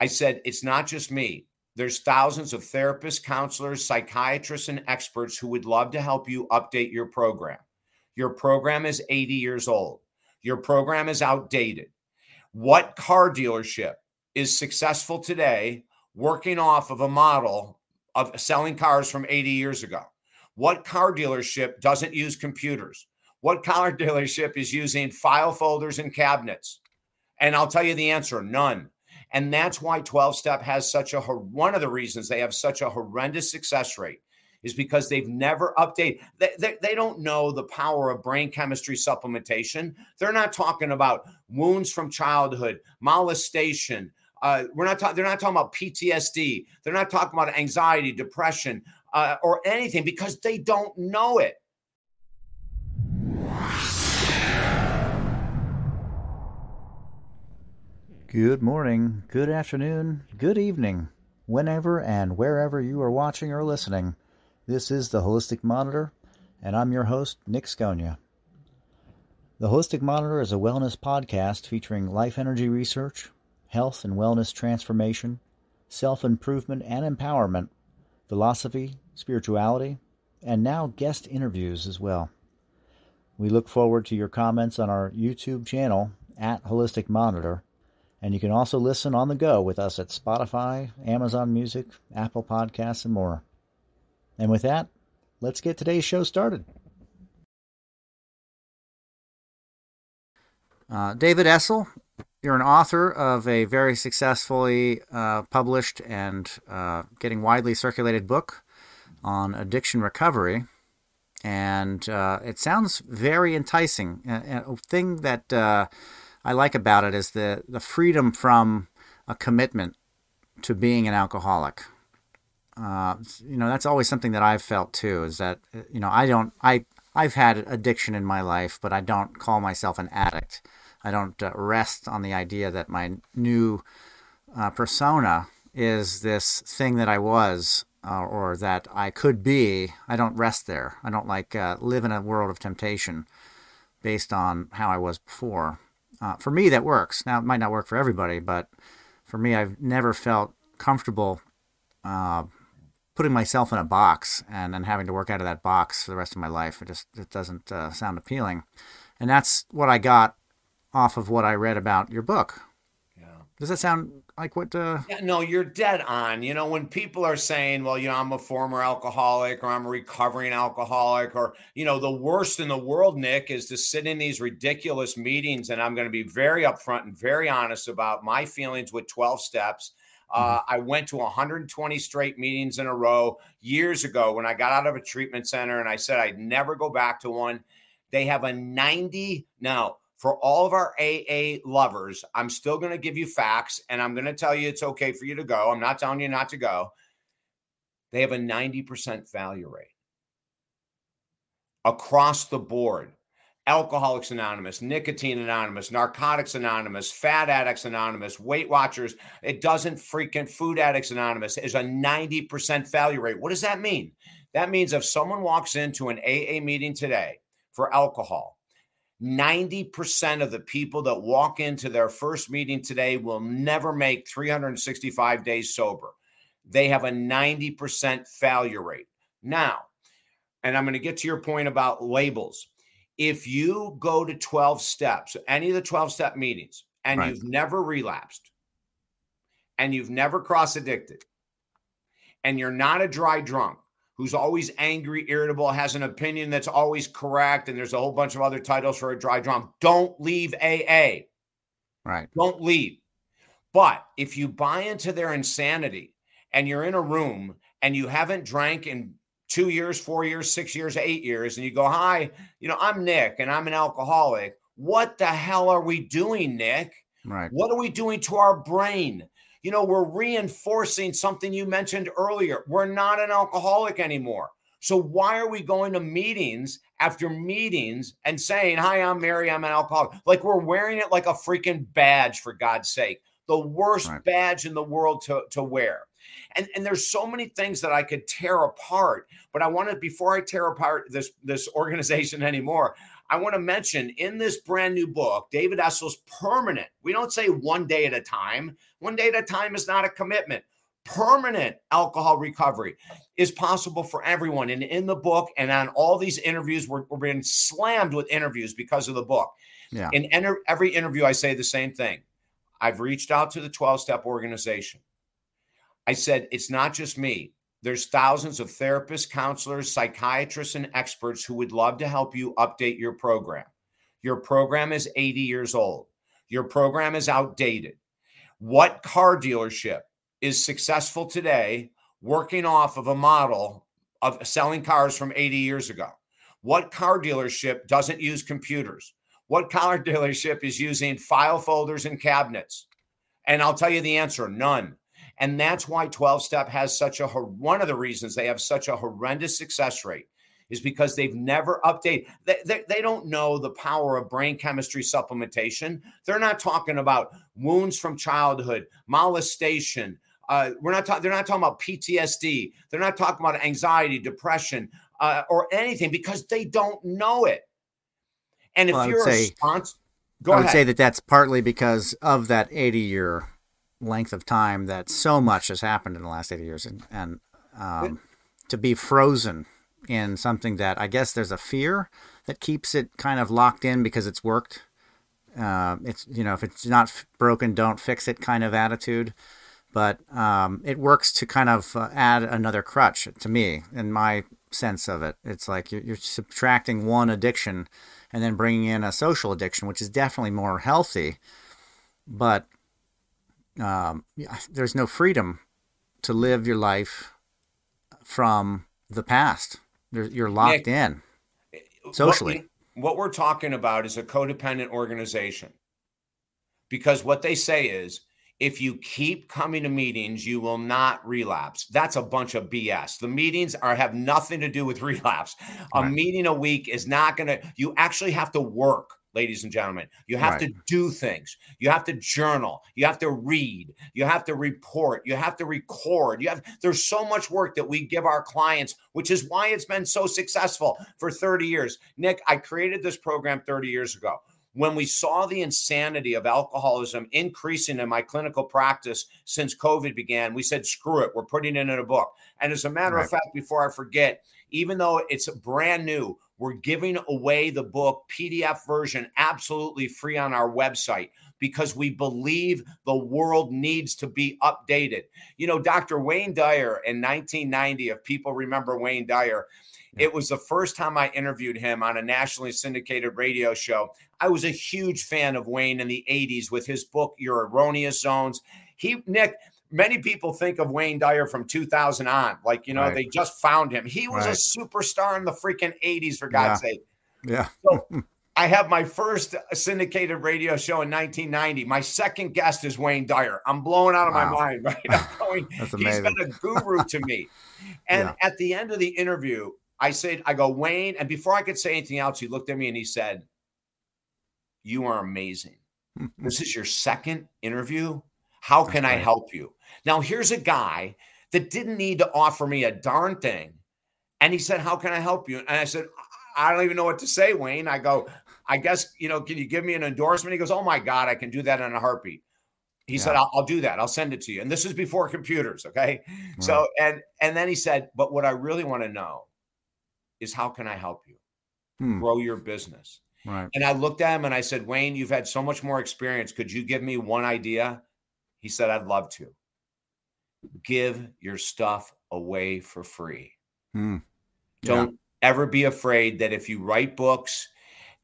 I said, it's not just me. There's thousands of therapists, counselors, psychiatrists, and experts who would love to help you update your program. Your program is 80 years old. Your program is outdated. What car dealership is successful today working off of a model of selling cars from 80 years ago? What car dealership doesn't use computers? What car dealership is using file folders and cabinets? And I'll tell you the answer none. And that's why 12 step has such a one of the reasons they have such a horrendous success rate is because they've never updated. They, they, they, don't know the power of brain chemistry supplementation. They're not talking about wounds from childhood, molestation. Uh, we're not talking. They're not talking about PTSD. They're not talking about anxiety, depression, uh, or anything because they don't know it. Good morning, good afternoon, good evening, whenever and wherever you are watching or listening. This is the Holistic Monitor, and I'm your host, Nic Scogna. The Holistic Monitor is a wellness podcast featuring life energy research, health and wellness transformation, self improvement and empowerment, philosophy, spirituality, and now guest interviews as well. We look forward to your comments on our YouTube channel at Holistic Monitor and you can also listen on the go with us at Spotify, Amazon Music, Apple Podcasts, and more. And with that, let's get today's show started. Uh, David Essel, you're an author of a very successfully uh, published and uh, getting widely circulated book on addiction recovery. And uh, it sounds very enticing. A, a thing that uh, I like about it is the the freedom from a commitment to being an alcoholic. Uh, you know, that's always something that I've felt too. Is that you know I don't I I've had addiction in my life, but I don't call myself an addict. I don't uh, rest on the idea that my new uh, persona is this thing that I was uh, or that I could be. I don't rest there. I don't like uh, live in a world of temptation based on how I was before. Uh, for me, that works. Now, it might not work for everybody, but for me, I've never felt comfortable uh, putting myself in a box and then having to work out of that box for the rest of my life. It just it doesn't uh, sound appealing, and that's what I got off of what I read about your book. Does that sound like what uh yeah, no you're dead on you know when people are saying well you know i'm a former alcoholic or i'm a recovering alcoholic or you know the worst in the world nick is to sit in these ridiculous meetings and i'm going to be very upfront and very honest about my feelings with 12 steps uh, mm-hmm. I went to 120 straight meetings in a row years ago when I got out of a treatment center, and I said I'd never go back to one. They have a 90 now for all of our AA lovers, I'm still going to give you facts and I'm going to tell you it's okay for you to go. I'm not telling you not to go. They have a 90% failure rate across the board. Alcoholics Anonymous, Nicotine Anonymous, Narcotics Anonymous, Fat Addicts Anonymous, Weight Watchers. It doesn't freaking Food Addicts Anonymous is a 90% failure rate. What does that mean? That means if someone walks into an AA meeting today for alcohol 90% of the people that walk into their first meeting today will never make 365 days sober. They have a 90% failure rate. Now, and I'm going to get to your point about labels. If you go to 12 steps, any of the 12 step meetings, and right. you've never relapsed, and you've never cross addicted, and you're not a dry drunk, who's always angry, irritable, has an opinion that's always correct, and there's a whole bunch of other titles for a dry drunk. Don't leave AA. Right. Don't leave. But if you buy into their insanity and you're in a room and you haven't drank in two years, four years, six years, eight years, and you go, Hi, you know, I'm Nick and I'm an alcoholic. What the hell are we doing, Nick? Right. What are we doing to our brain? You know, we're reinforcing something you mentioned earlier. We're not an alcoholic anymore. So why are we going to meetings after meetings and saying, "Hi, I'm Mary. I'm an alcoholic." Like we're wearing it like a freaking badge for God's sake. The worst right. badge in the world to, to wear. And, and there's so many things that I could tear apart, but I wanted before I tear apart this this organization anymore, I want to mention in this brand new book, David Essel's permanent. We don't say one day at a time. One day at a time is not a commitment. Permanent alcohol recovery is possible for everyone. And in the book and on all these interviews, we're, we're being slammed with interviews because of the book. Yeah. In enter, every interview, I say the same thing. I've reached out to the 12 step organization. I said, it's not just me. There's thousands of therapists, counselors, psychiatrists, and experts who would love to help you update your program. Your program is 80 years old. Your program is outdated. What car dealership is successful today working off of a model of selling cars from 80 years ago? What car dealership doesn't use computers? What car dealership is using file folders and cabinets? And I'll tell you the answer none. And that's why 12 step has such a one of the reasons they have such a horrendous success rate is because they've never updated. They, they, they, don't know the power of brain chemistry supplementation. They're not talking about wounds from childhood, molestation. Uh, we're not talking. They're not talking about PTSD. They're not talking about anxiety, depression, uh, or anything because they don't know it. And if well, you're say, a sponsor, go I would ahead. say that that's partly because of that 80 year length of time that so much has happened in the last 80 years and, and um, to be frozen in something that I guess there's a fear that keeps it kind of locked in because it's worked. Uh, it's you know if it's not broken, don't fix it kind of attitude. But um, it works to kind of uh, add another crutch to me in my sense of it. It's like you're, you're subtracting one addiction and then bringing in a social addiction, which is definitely more healthy. But um, there's no freedom to live your life from the past. You're, locked Nick, in socially. What, what we're talking about is a codependent organization because what they say is if you keep coming to meetings, you will not relapse. That's a bunch of BS. The meetings are have nothing to do with relapse. A meeting a week is not going to. You actually have to work ladies and gentlemen. You have right. to do things. You have to journal. You have to read. You have to report. You have to record. You have there's so much work that we give our clients, which is why it's been so successful for 30 years. Nick, I created this program 30 years ago. When we saw the insanity of alcoholism increasing in my clinical practice since COVID began, we said, screw it, we're putting it in a book. And as a matter right. of fact, before I forget, even though it's brand new, we're giving away the book PDF version absolutely free on our website because we believe the world needs to be updated. You know, Dr. Wayne Dyer in 1990, if people remember Wayne Dyer, it was the first time I interviewed him on a nationally syndicated radio show. I was a huge fan of Wayne in the 80s with his book, Your Erroneous Zones. He, Nick, many people think of Wayne Dyer from 2000 on, like, you know, right. they just found him. He was right. a superstar in the freaking 80s, for God's yeah. sake. Yeah. so I have my first syndicated radio show in 1990. My second guest is Wayne Dyer. I'm blowing out of wow. my mind, right? I'm going, That's amazing. He's been a guru to me. And yeah. at the end of the interview, I said, I go, Wayne, and before I could say anything else, he looked at me and he said, You are amazing. this is your second interview. How can I help you? Now, here's a guy that didn't need to offer me a darn thing. And he said, How can I help you? And I said, I don't even know what to say, Wayne. I go, I guess, you know, can you give me an endorsement? He goes, Oh my God, I can do that in a heartbeat. He yeah. said, I'll, I'll, do that. I'll send it to you. And this is before computers. Okay. Right. So, and, and then he said, But what I really want to know is how can I help you hmm. grow your business? Right. And I looked at him and I said, Wayne, you've had so much more experience. Could you give me one idea? He said, I'd love to give your stuff away for free. Hmm. Don't ever be afraid that if you write books,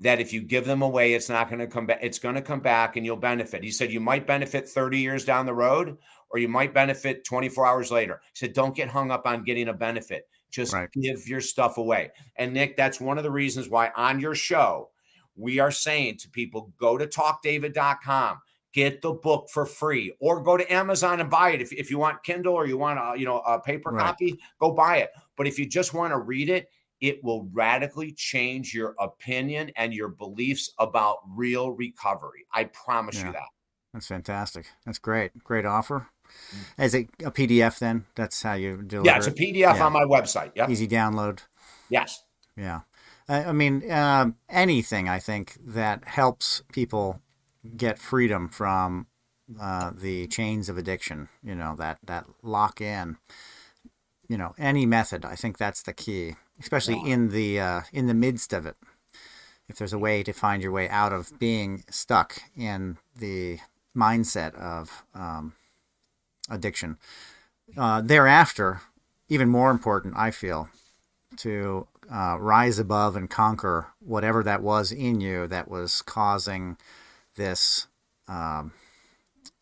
that if you give them away, it's not going to come back. It's going to come back and you'll benefit. He said, you might benefit 30 years down the road, or you might benefit 24 hours later. He said, don't get hung up on getting a benefit. Just right. give your stuff away. And Nick, that's one of the reasons why on your show, we are saying to people, go to talkdavid.com get the book for free or go to Amazon and buy it. If, if you want Kindle or you want a, you know, a paper right. copy, go buy it. But if you just want to read it, it will radically change your opinion and your beliefs about real recovery. I promise yeah. you that. That's fantastic. That's great. Great offer. Mm. Is it a PDF then? That's how you do it? Yeah, it's a PDF yeah. on my website. Yeah. Easy download. Yes. Yeah. I, I mean, uh, anything I think that helps people get freedom from uh, the chains of addiction. You know that that lock in. You know, any method. I think that's the key, especially wow. in the uh, in the midst of it. If there's a way to find your way out of being stuck in the mindset of um, addiction, uh, thereafter, even more important, I feel, to uh, rise above and conquer whatever that was in you that was causing this, um,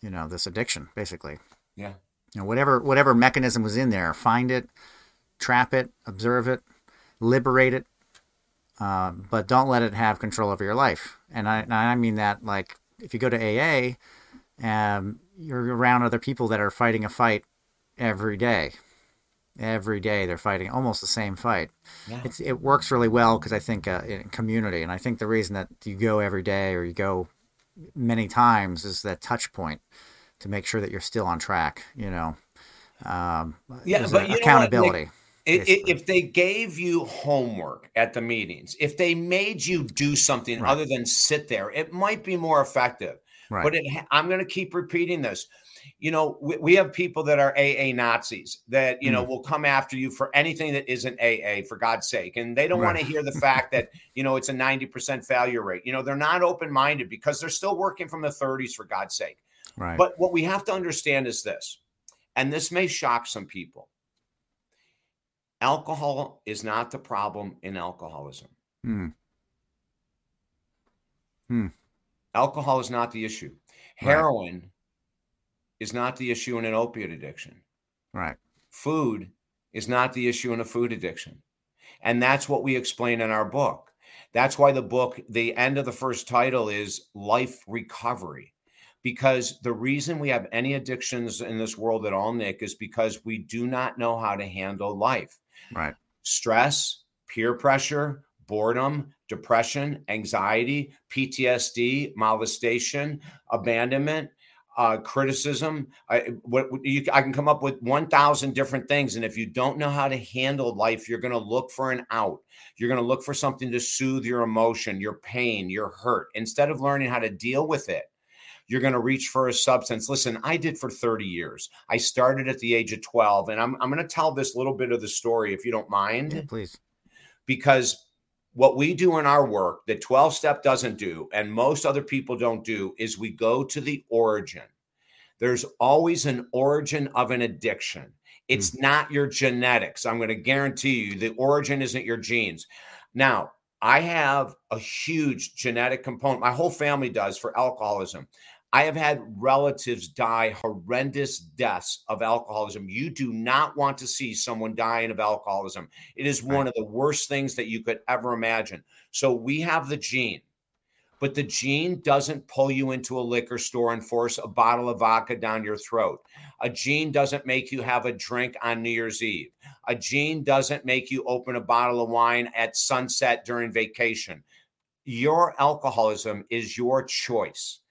you know, this addiction, basically. Yeah. You know, whatever whatever mechanism was in there, find it, trap it, observe it, liberate it, uh, but don't let it have control over your life. And I, and I mean that like if you go to AA, um, you're around other people that are fighting a fight every day every day they're fighting almost the same fight. Yeah. it works really well because I think uh, in community, and I think the reason that you go every day or you go many times is that touch point to make sure that you're still on track. You know, um, yeah, but accountability. if they gave you homework at the meetings, if they made you do something right. other than sit there, it might be more effective. Right. But it, I'm going to keep repeating this you know, we, we, have people that are AA Nazis that, you know, mm. will come after you for anything that isn't AA, for God's sake. And they don't right. want to hear the fact that, you know, it's a 90% failure rate. You know, they're not open minded because they're still working from the 30s, for God's sake. Right. But what we have to understand is this, and this may shock some people alcohol is not the problem in alcoholism. Hmm. Hmm. Alcohol is not the issue. Heroin right is not the issue in an opiate addiction. Right. Food is not the issue in a food addiction. And that's what we explain in our book. That's why the book, the end of the first title is Life Recovery. Because the reason we have any addictions in this world at all, Nick, is because we do not know how to handle life. Right. Stress, peer pressure, boredom, depression, anxiety, PTSD, molestation, abandonment uh, criticism. I, what, you, I can come up with 1,000 different things. And if you don't know how to handle life, you're going to look for an out. You're going to look for something to soothe your emotion, your pain, your hurt. Instead of learning how to deal with it, you're going to reach for a substance. Listen, I did for 30 years. I started at the age of 12. And I'm, I'm going to tell this little bit of the story, if you don't mind. Yeah, please. Because what we do in our work that 12 step doesn't do and most other people don't do is we go to the origin. There's always an origin of an addiction. It's mm. not your genetics. I'm going to guarantee you the origin isn't your genes. Now i have a huge genetic component. My whole family does for alcoholism I have had relatives die horrendous deaths of alcoholism. You do not want to see someone dying of alcoholism. It is one of the worst things that you could ever imagine. So we have the gene, but the gene doesn't pull you into a liquor store and force a bottle of vodka down your throat. A gene doesn't make you have a drink on New Year's Eve. A gene doesn't make you open a bottle of wine at sunset during vacation. Your alcoholism is your choice.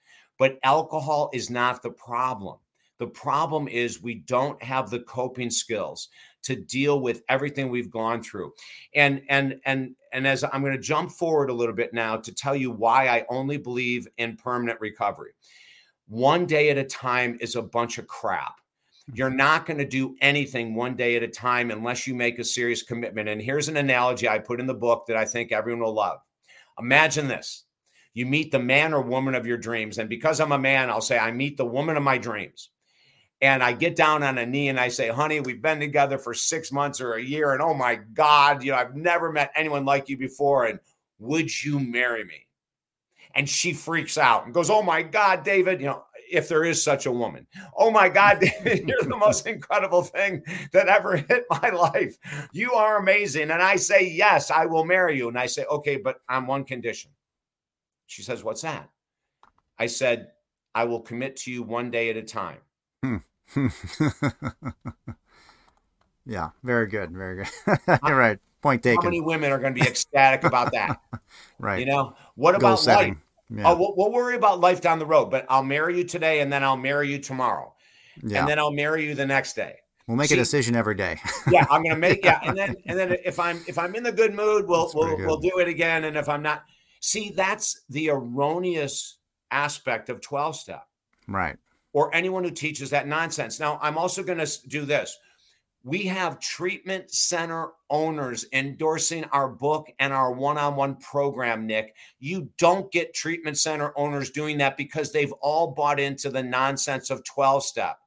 But alcohol is not the problem. The problem is we don't have the coping skills to deal with everything we've gone through. And and and and as I'm going to jump forward a little bit now to tell you why I only believe in permanent recovery. One day at a time is a bunch of crap. You're mm-hmm. not going to do anything one day at a time unless you make a serious commitment. And here's an analogy I put in the book that I think everyone will love. Imagine this you meet the man or woman of your dreams. And because I'm a man, I'll say, I meet the woman of my dreams. And I get down on a knee and I say, honey, we've been together for six months or a year. And oh my God, you know, I've never met anyone like you before. And would you marry me? And she freaks out and goes, Oh my God, David, you know, if there is such a woman. Oh my God, David, you're the most incredible thing that ever hit my life. You are amazing. And I say, Yes, I will marry you. And I say, Okay, but on one condition. She says, What's that? I said, I will commit to you one day at a time. Hmm. yeah, very good. Very good. You're right. Point taken. How many women are going to be ecstatic about that? right. You know, what Goal about setting. life? Yeah. Oh, we'll, we'll, worry about life down the road, but I'll marry you today and then I'll marry you tomorrow. Yeah. And then I'll marry you the next day. We'll make See, a decision every day. yeah, I'm gonna make yeah, and then and then if I'm if I'm in the good mood, we'll we'll, we'll do it again. And if I'm not, see, that's the erroneous aspect of 12 step. Right. Or anyone who teaches that nonsense. Now, I'm also going to do this. We have treatment center owners endorsing our book and our one on one program, Nick. You don't get treatment center owners doing that because they've all bought into the nonsense of 12 step.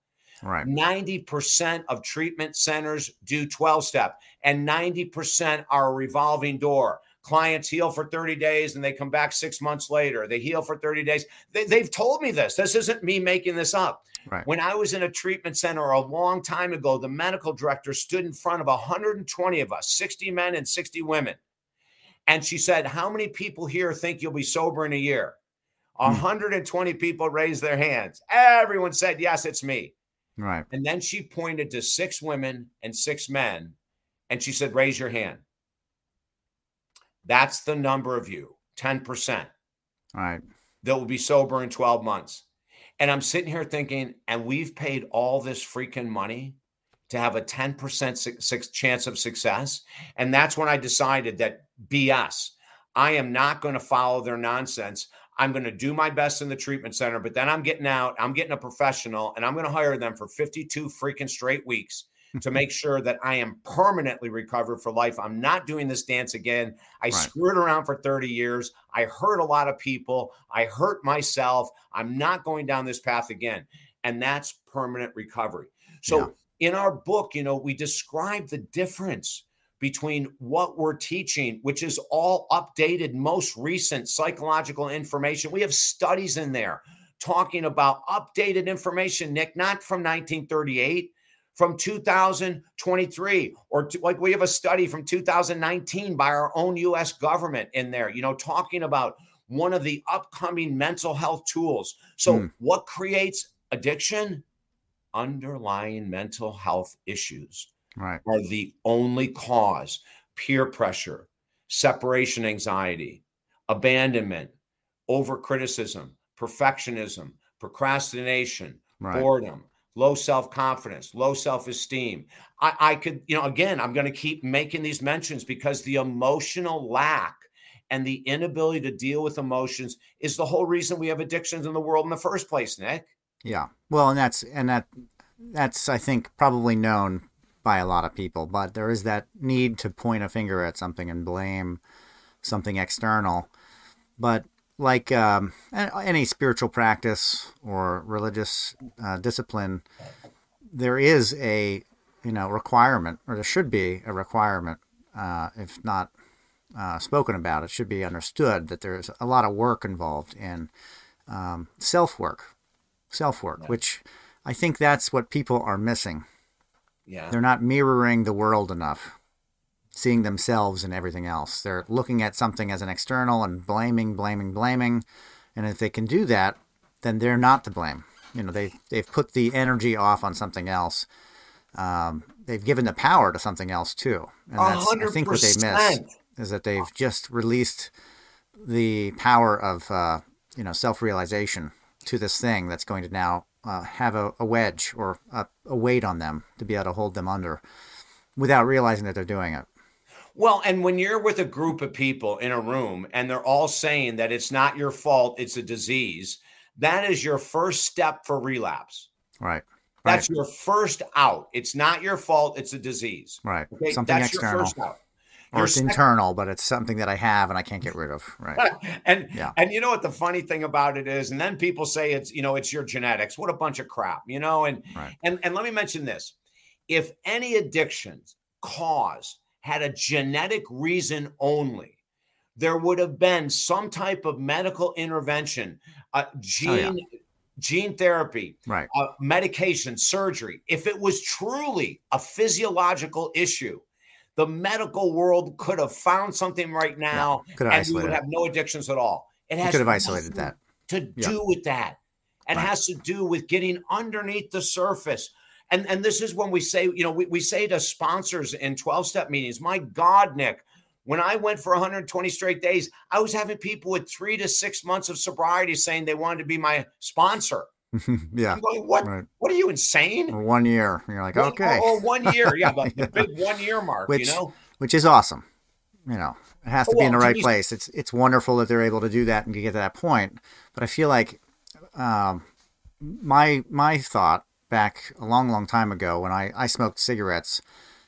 Right. 90% of treatment centers do 12 step, and 90% are a revolving door. Clients heal for 30 days and they come back six months later. They heal for 30 days. They, have told me this. This isn't me making this up. Right. When I was in a treatment center a long time ago, the medical director stood in front of 120 of us, 60 men and 60 women. And she said, How many people here think you'll be sober in a year? 120 hmm. people raised their hands. Everyone said, Yes, it's me. Right. And then she pointed to six women and six men and she said, Raise your hand. That's the number of you, 10%. Right. That will be sober in 12 months. And I'm sitting here thinking, and we've paid all this freaking money to have a 10% chance of success. And that's when I decided that BS, I am not going to follow their nonsense. I'm going to do my best in the treatment center, but then I'm getting out, I'm getting a professional, and I'm going to hire them for 52 freaking straight weeks to make sure that I am permanently recovered for life. I'm not doing this dance again. I right. screwed around for 30 years. I hurt a lot of people. I hurt myself. I'm not going down this path again. And that's permanent recovery. So yeah. in our book, you know, we describe the difference between what we're teaching, which is all updated, most recent psychological information. We have studies in there talking about updated information, Nick, not from 1938, from 2023 or to, like we have a study from 2019 by our own US government in there you know talking about one of the upcoming mental health tools so mm. what creates addiction underlying mental health issues right. are the only cause peer pressure separation anxiety abandonment over criticism perfectionism procrastination right. boredom low self confidence, low self esteem. I, I, could, you know, again, I'm going to keep making these mentions because the emotional lack and the inability to deal with emotions is the whole reason we have addictions in the world in the first place, Nick. Yeah. Well, and that's, and that, that's, I think, probably known by a lot of people, but there is that need to point a finger at something and blame something external. But like um, any spiritual practice or religious uh, discipline, there is a you know requirement, or there should be a requirement, uh, if not uh, spoken about, it should be understood that there's a lot of work involved in um, self work, self work, yeah. which I think that's what people are missing. Yeah, they're not mirroring the world enough seeing themselves and everything else. They're looking at something as an external and blaming, blaming, blaming. And if they can do that, then they're not to blame. You know, they they've put the energy off on something else. Um, they've given the power to something else too, and that's 100%. I think what they miss is that they've just released the power of uh, you know self realization to this thing that's going to now uh, have a, a, wedge or a, a weight on them to be able to hold them under without realizing that they're doing it. Well, and when you're with a group of people in a room and they're all saying that it's not your fault, it's a disease, that is your first step for relapse. Right. That's right. your first out. It's not your fault, it's a disease. Right. Okay? Something That's external. Your first out. Or it's second- internal, but it's something that I have and I can't get rid of. Right. and yeah. and you know what the funny thing about it is, and then people say it's you know it's your genetics. What a bunch of crap, you know. And right. and and let me mention this: if any addictions cause had a genetic reason only, there would have been some type of medical intervention, uh, gene. Oh, yeah. Gene therapy, right? Uh, medication, surgery. If it was truly a physiological issue, the medical world could have found something right now, yeah, and we would have no addictions at all. It has could have isolated that to yeah. do with that. It right. has to do with getting underneath the surface, and and this is when we say, you know, we, we say to sponsors in 12 step meetings, my God, Nick, when I went for 120 straight days, I was having people with three to six months of sobriety saying they wanted to be my sponsor. yeah. I'm going, what? Right. What are you insane? Or one year. And you're like, one, okay. Oh, one year. Yeah, the, the big one year mark. Which, you know, which is awesome. You know, it has to oh, be in the right place. It's it's wonderful that they're able to do that and get to that point. But I feel like um, my my thought back a long, long time ago when I, I smoked cigarettes,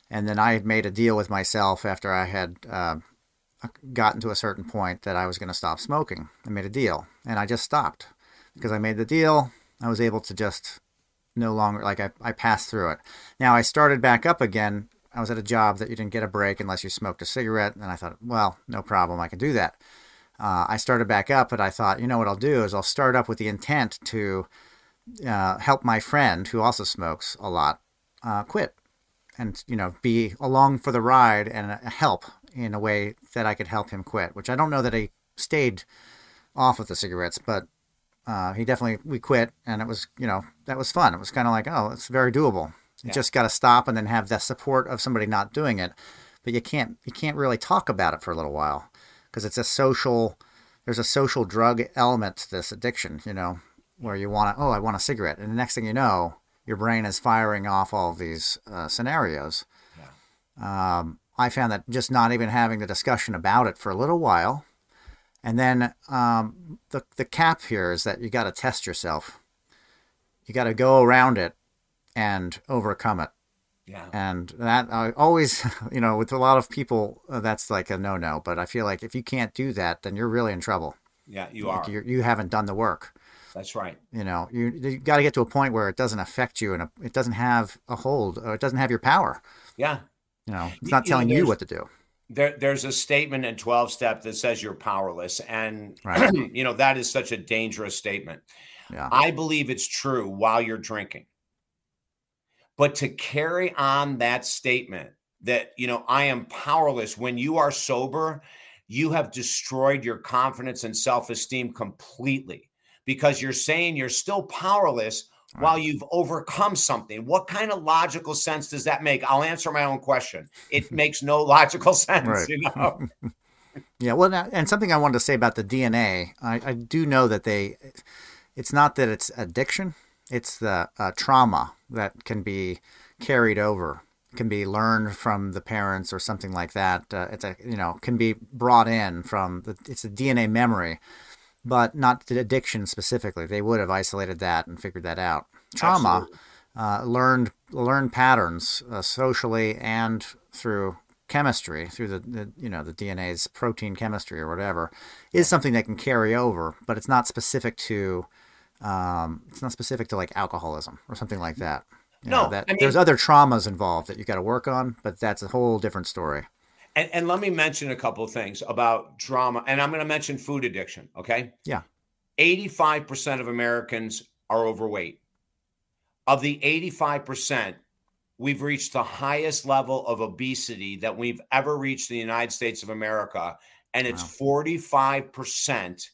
and then I had made a deal with myself after I had uh, gotten to a certain point that I was going to stop smoking. I made a deal, and I just stopped because I made the deal. I was able to just no longer like I, I passed through it. Now I started back up again. I was at a job that you didn't get a break unless you smoked a cigarette, and I thought, well, no problem, I can do that. Uh, I started back up, but I thought, you know what I'll do is I'll start up with the intent to uh, help my friend who also smokes a lot uh, quit, and you know be along for the ride and help in a way that I could help him quit. Which I don't know that he stayed off of the cigarettes, but uh, he definitely we quit, and it was you know that was fun. It was kind of like oh, it's very doable. You yeah. just got to stop and then have the support of somebody not doing it, but you can't you can't really talk about it for a little while because it's a social there's a social drug element to this addiction. You know, where you want to, oh, I want a cigarette. And the next thing you know, your brain is firing off all of these uh, scenarios. Yeah. Um, I found that just not even having the discussion about it for a little while. And then um, the, the cap here is that you got to test yourself. You got to go around it and overcome it. Yeah. And that I always, you know, with a lot of people, uh, that's like a no no. But I feel like if you can't do that, then you're really in trouble. Yeah, you like are. You have not done the work. That's right. You know, you you got to get to a point where it doesn't affect you and it doesn't have a hold or it doesn't have your power. Yeah. You know, it's not you telling you what to do. There, there's a statement in 12 step that says you're powerless. And, right. you know, that is such a dangerous statement. Yeah. I believe it's true while you're drinking. But to carry on that statement that, you know, I am powerless when you are sober, you have destroyed your confidence and self esteem completely because you're saying you're still powerless right. while you've overcome something. What kind of logical sense does that make? I'll answer my own question. It makes no logical sense, right. you know. yeah, well, and something I wanted to say about the DNA, I, I do know that they, it's not that it's addiction, it's the uh, trauma that can be carried over can be learned from the parents or something like that. Uh, it's a you know can be brought in from the, it's a DNA memory but not the addiction specifically. They would have isolated that and figured that out. Trauma, uh, learned learned patterns uh, socially and through chemistry, through the, the, you know the DNA's protein chemistry or whatever, is something that can carry over, but it's not specific to um, it's not specific to like alcoholism or something like that. You no, know, that, I mean, there's other traumas involved that you got to work on, but that's a whole different story. And, and let me mention a couple of things about drama. And I'm going to mention food addiction. Okay. Yeah. 85% of Americans are overweight. Of the 85%, we've reached the highest level of obesity that we've ever reached in the United States of America. And it's wow. 45%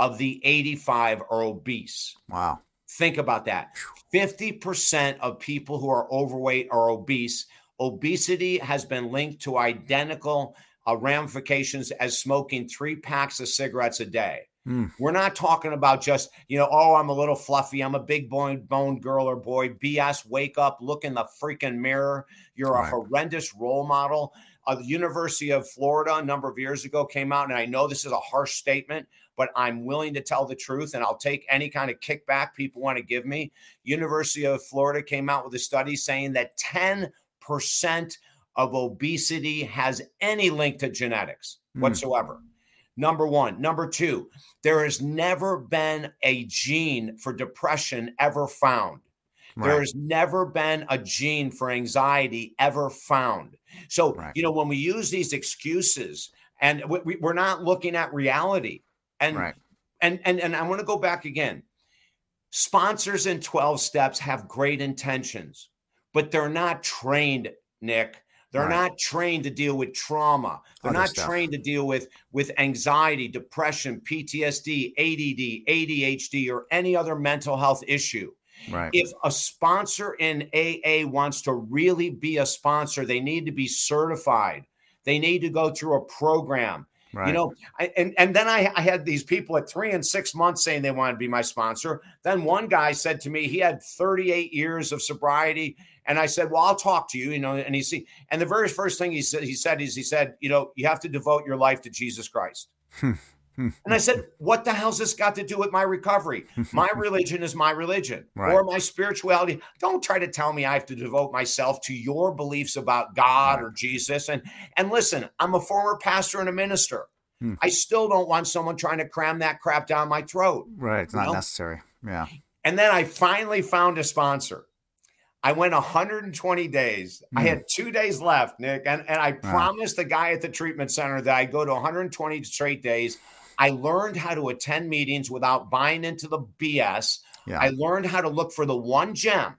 of the 85 are obese. Wow. Think about that. 50% of people who are overweight are obese obesity has been linked to identical uh, ramifications as smoking three packs of cigarettes a day. Mm. We're not talking about just, you know, oh, I'm a little fluffy. I'm a big boned, boned girl or boy. BS, wake up, look in the freaking mirror. You're right. a horrendous role model. Uh, the University of Florida a number of years ago came out, and I know this is a harsh statement, but I'm willing to tell the truth and I'll take any kind of kickback people want to give me. University of Florida came out with a study saying that 10 percent of obesity has any link to genetics mm. whatsoever. Number one. Number two, there has never been a gene for depression ever found. Right. There has never been a gene for anxiety ever found. So, right. you know, when we use these excuses and we, are not looking at reality. And, right. and, and, and I want to go back again. Sponsors in 12 steps have great intentions but they're not trained, Nick. They're right. not trained to deal with trauma. They're Other not stuff. trained to deal with with anxiety, depression, PTSD, ADD, ADHD, or any other mental health issue. Right. If a sponsor in AA wants to really be a sponsor, they need to be certified. They need to go through a program. Right. You know, I, and and then I, I had these people at three and six months saying they wanted to be my sponsor. Then one guy said to me he had 38 years of sobriety, and I said, "Well, I'll talk to you." You know, and he see, and the very first thing he said he said is he said, "You know, you have to devote your life to Jesus Christ." And I said, What the hell's this got to do with my recovery? My religion is my religion right. or my spirituality. Don't try to tell me I have to devote myself to your beliefs about God right. or Jesus. And and listen, I'm a former pastor and a minister. Hmm. I still don't want someone trying to cram that crap down my throat. Right. It's not know? necessary. Yeah. And then I finally found a sponsor. I went 120 days. I had two days left, Nick. And, and I promised the guy at the treatment center that I'd go to 120 straight days. I learned how to attend meetings without buying into the BS. Yeah. I learned how to look for the one gem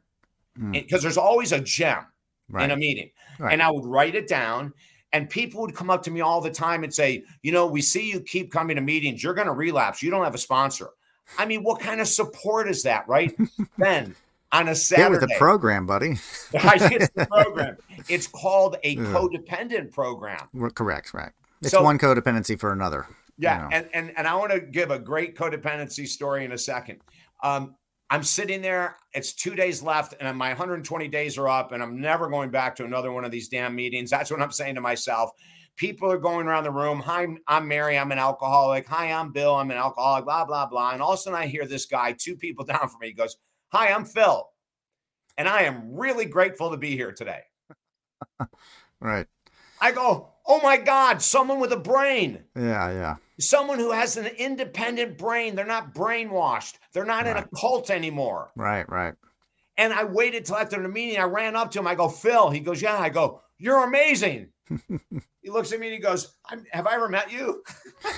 because mm. there's always a gem right. in a meeting. Right. And I would write it down. And people would come up to me all the time and say, You know, we see you keep coming to meetings. You're going to relapse. You don't have a sponsor. I mean, what kind of support is that, right? then on a Saturday. with the program, buddy. it's the program. It's called a codependent program. Correct, right. It's so, one codependency for another. Yeah, you know. and, and and I want to give a great codependency story in a second. Um, I'm sitting there. It's two days left, and my 120 days are up, and I'm never going back to another one of these damn meetings. That's what I'm saying to myself. People are going around the room. Hi, I'm Mary. I'm an alcoholic. Hi, I'm Bill. I'm an alcoholic. Blah blah blah. And all of a sudden, I hear this guy, two people down from me. He goes, "Hi, I'm Phil, and I am really grateful to be here today." right. I go, "Oh my God, someone with a brain." Yeah, yeah someone who has an independent brain. They're not brainwashed. They're not right. in a cult anymore. Right, right. And I waited till after the meeting. I ran up to him. I go, Phil. He goes, Yeah. I go, You're amazing. he looks at me and he goes, Have I ever met you?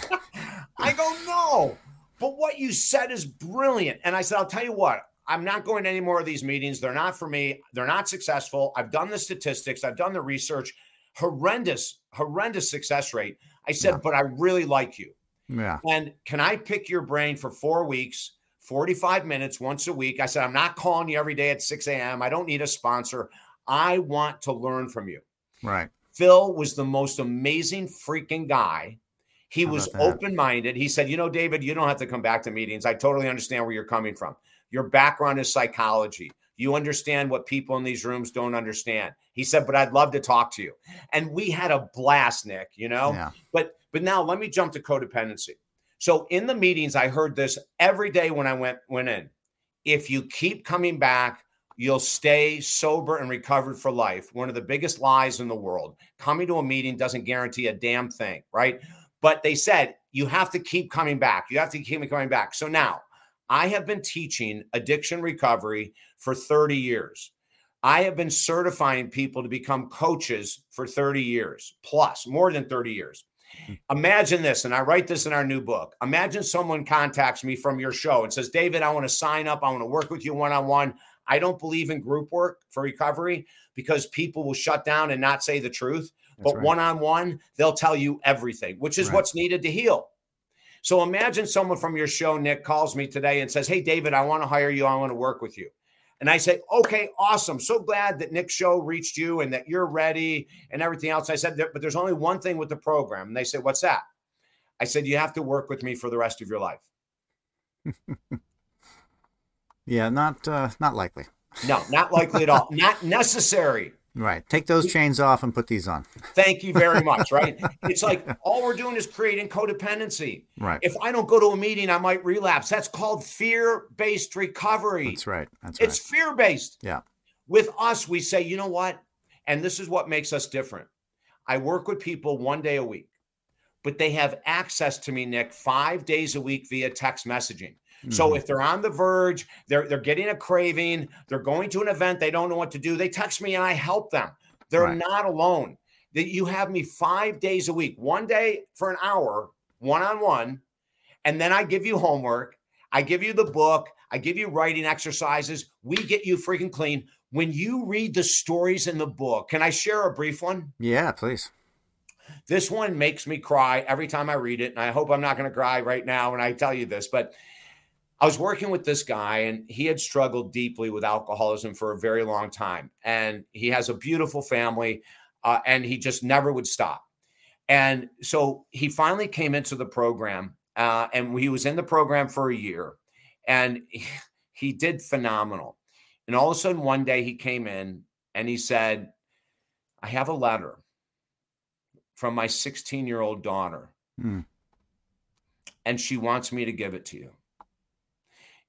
I go, No. But what you said is brilliant. And I said, I'll tell you what, I'm not going to any more of these meetings. They're not for me. They're not successful. I've done the statistics, I've done the research. Horrendous, horrendous success rate. I said, yeah. but I really like you. Yeah. And can I pick your brain for four weeks, 45 minutes once a week? I said, I'm not calling you every day at 6 a.m. I don't need a sponsor. I want to learn from you. Right. Phil was the most amazing freaking guy. He was open minded. He said, You know, David, you don't have to come back to meetings. I totally understand where you're coming from. Your background is psychology. You understand what people in these rooms don't understand. He said, but I'd love to talk to you. And we had a blast, Nick, you know? Yeah. But but now let me jump to codependency. So in the meetings, I heard this every day when I went went in. If you keep coming back, you'll stay sober and recovered for life. One of the biggest lies in the world. Coming to a meeting doesn't guarantee a damn thing, right? But they said you have to keep coming back. You have to keep coming back. So now I have been teaching addiction recovery for 30 years. I have been certifying people to become coaches for 30 years plus, more than 30 years. Hmm. Imagine this, and I write this in our new book. Imagine someone contacts me from your show and says, David, I want to sign up. I want to work with you one on one. I don't believe in group work for recovery because people will shut down and not say the truth. That's but one on one, they'll tell you everything, which is right. what's needed to heal. So imagine someone from your show, Nick, calls me today and says, Hey, David, I want to hire you. I want to work with you. And I say, okay, awesome. So glad that Nick's show reached you and that you're ready and everything else. I said, but there's only one thing with the program. And they said, what's that? I said, you have to work with me for the rest of your life. yeah, not uh, not likely. No, not likely at all. not necessary. Right. Take those chains off and put these on. Thank you very much. Right. it's like all we're doing is creating codependency. Right. If I don't go to a meeting, I might relapse. That's called fear based recovery. That's right. That's right. It's fear based. Yeah. With us, we say, you know what? And this is what makes us different. I work with people one day a week, but they have access to me, Nick, five days a week via text messaging. Mm-hmm. So if they're on the verge, they're they're getting a craving, they're going to an event, they don't know what to do, they text me and I help them. They're right. not alone. That you have me 5 days a week, one day for an hour, one on one, and then I give you homework, I give you the book, I give you writing exercises, we get you freaking clean. When you read the stories in the book, can I share a brief one? Yeah, please. This one makes me cry every time I read it. And I hope I'm not going to cry right now when I tell you this, but I was working with this guy, and he had struggled deeply with alcoholism for a very long time. And he has a beautiful family, uh, and he just never would stop. And so he finally came into the program, uh, and he was in the program for a year, and he, he did phenomenal. And all of a sudden, one day he came in and he said, I have a letter from my 16 year old daughter, mm. and she wants me to give it to you.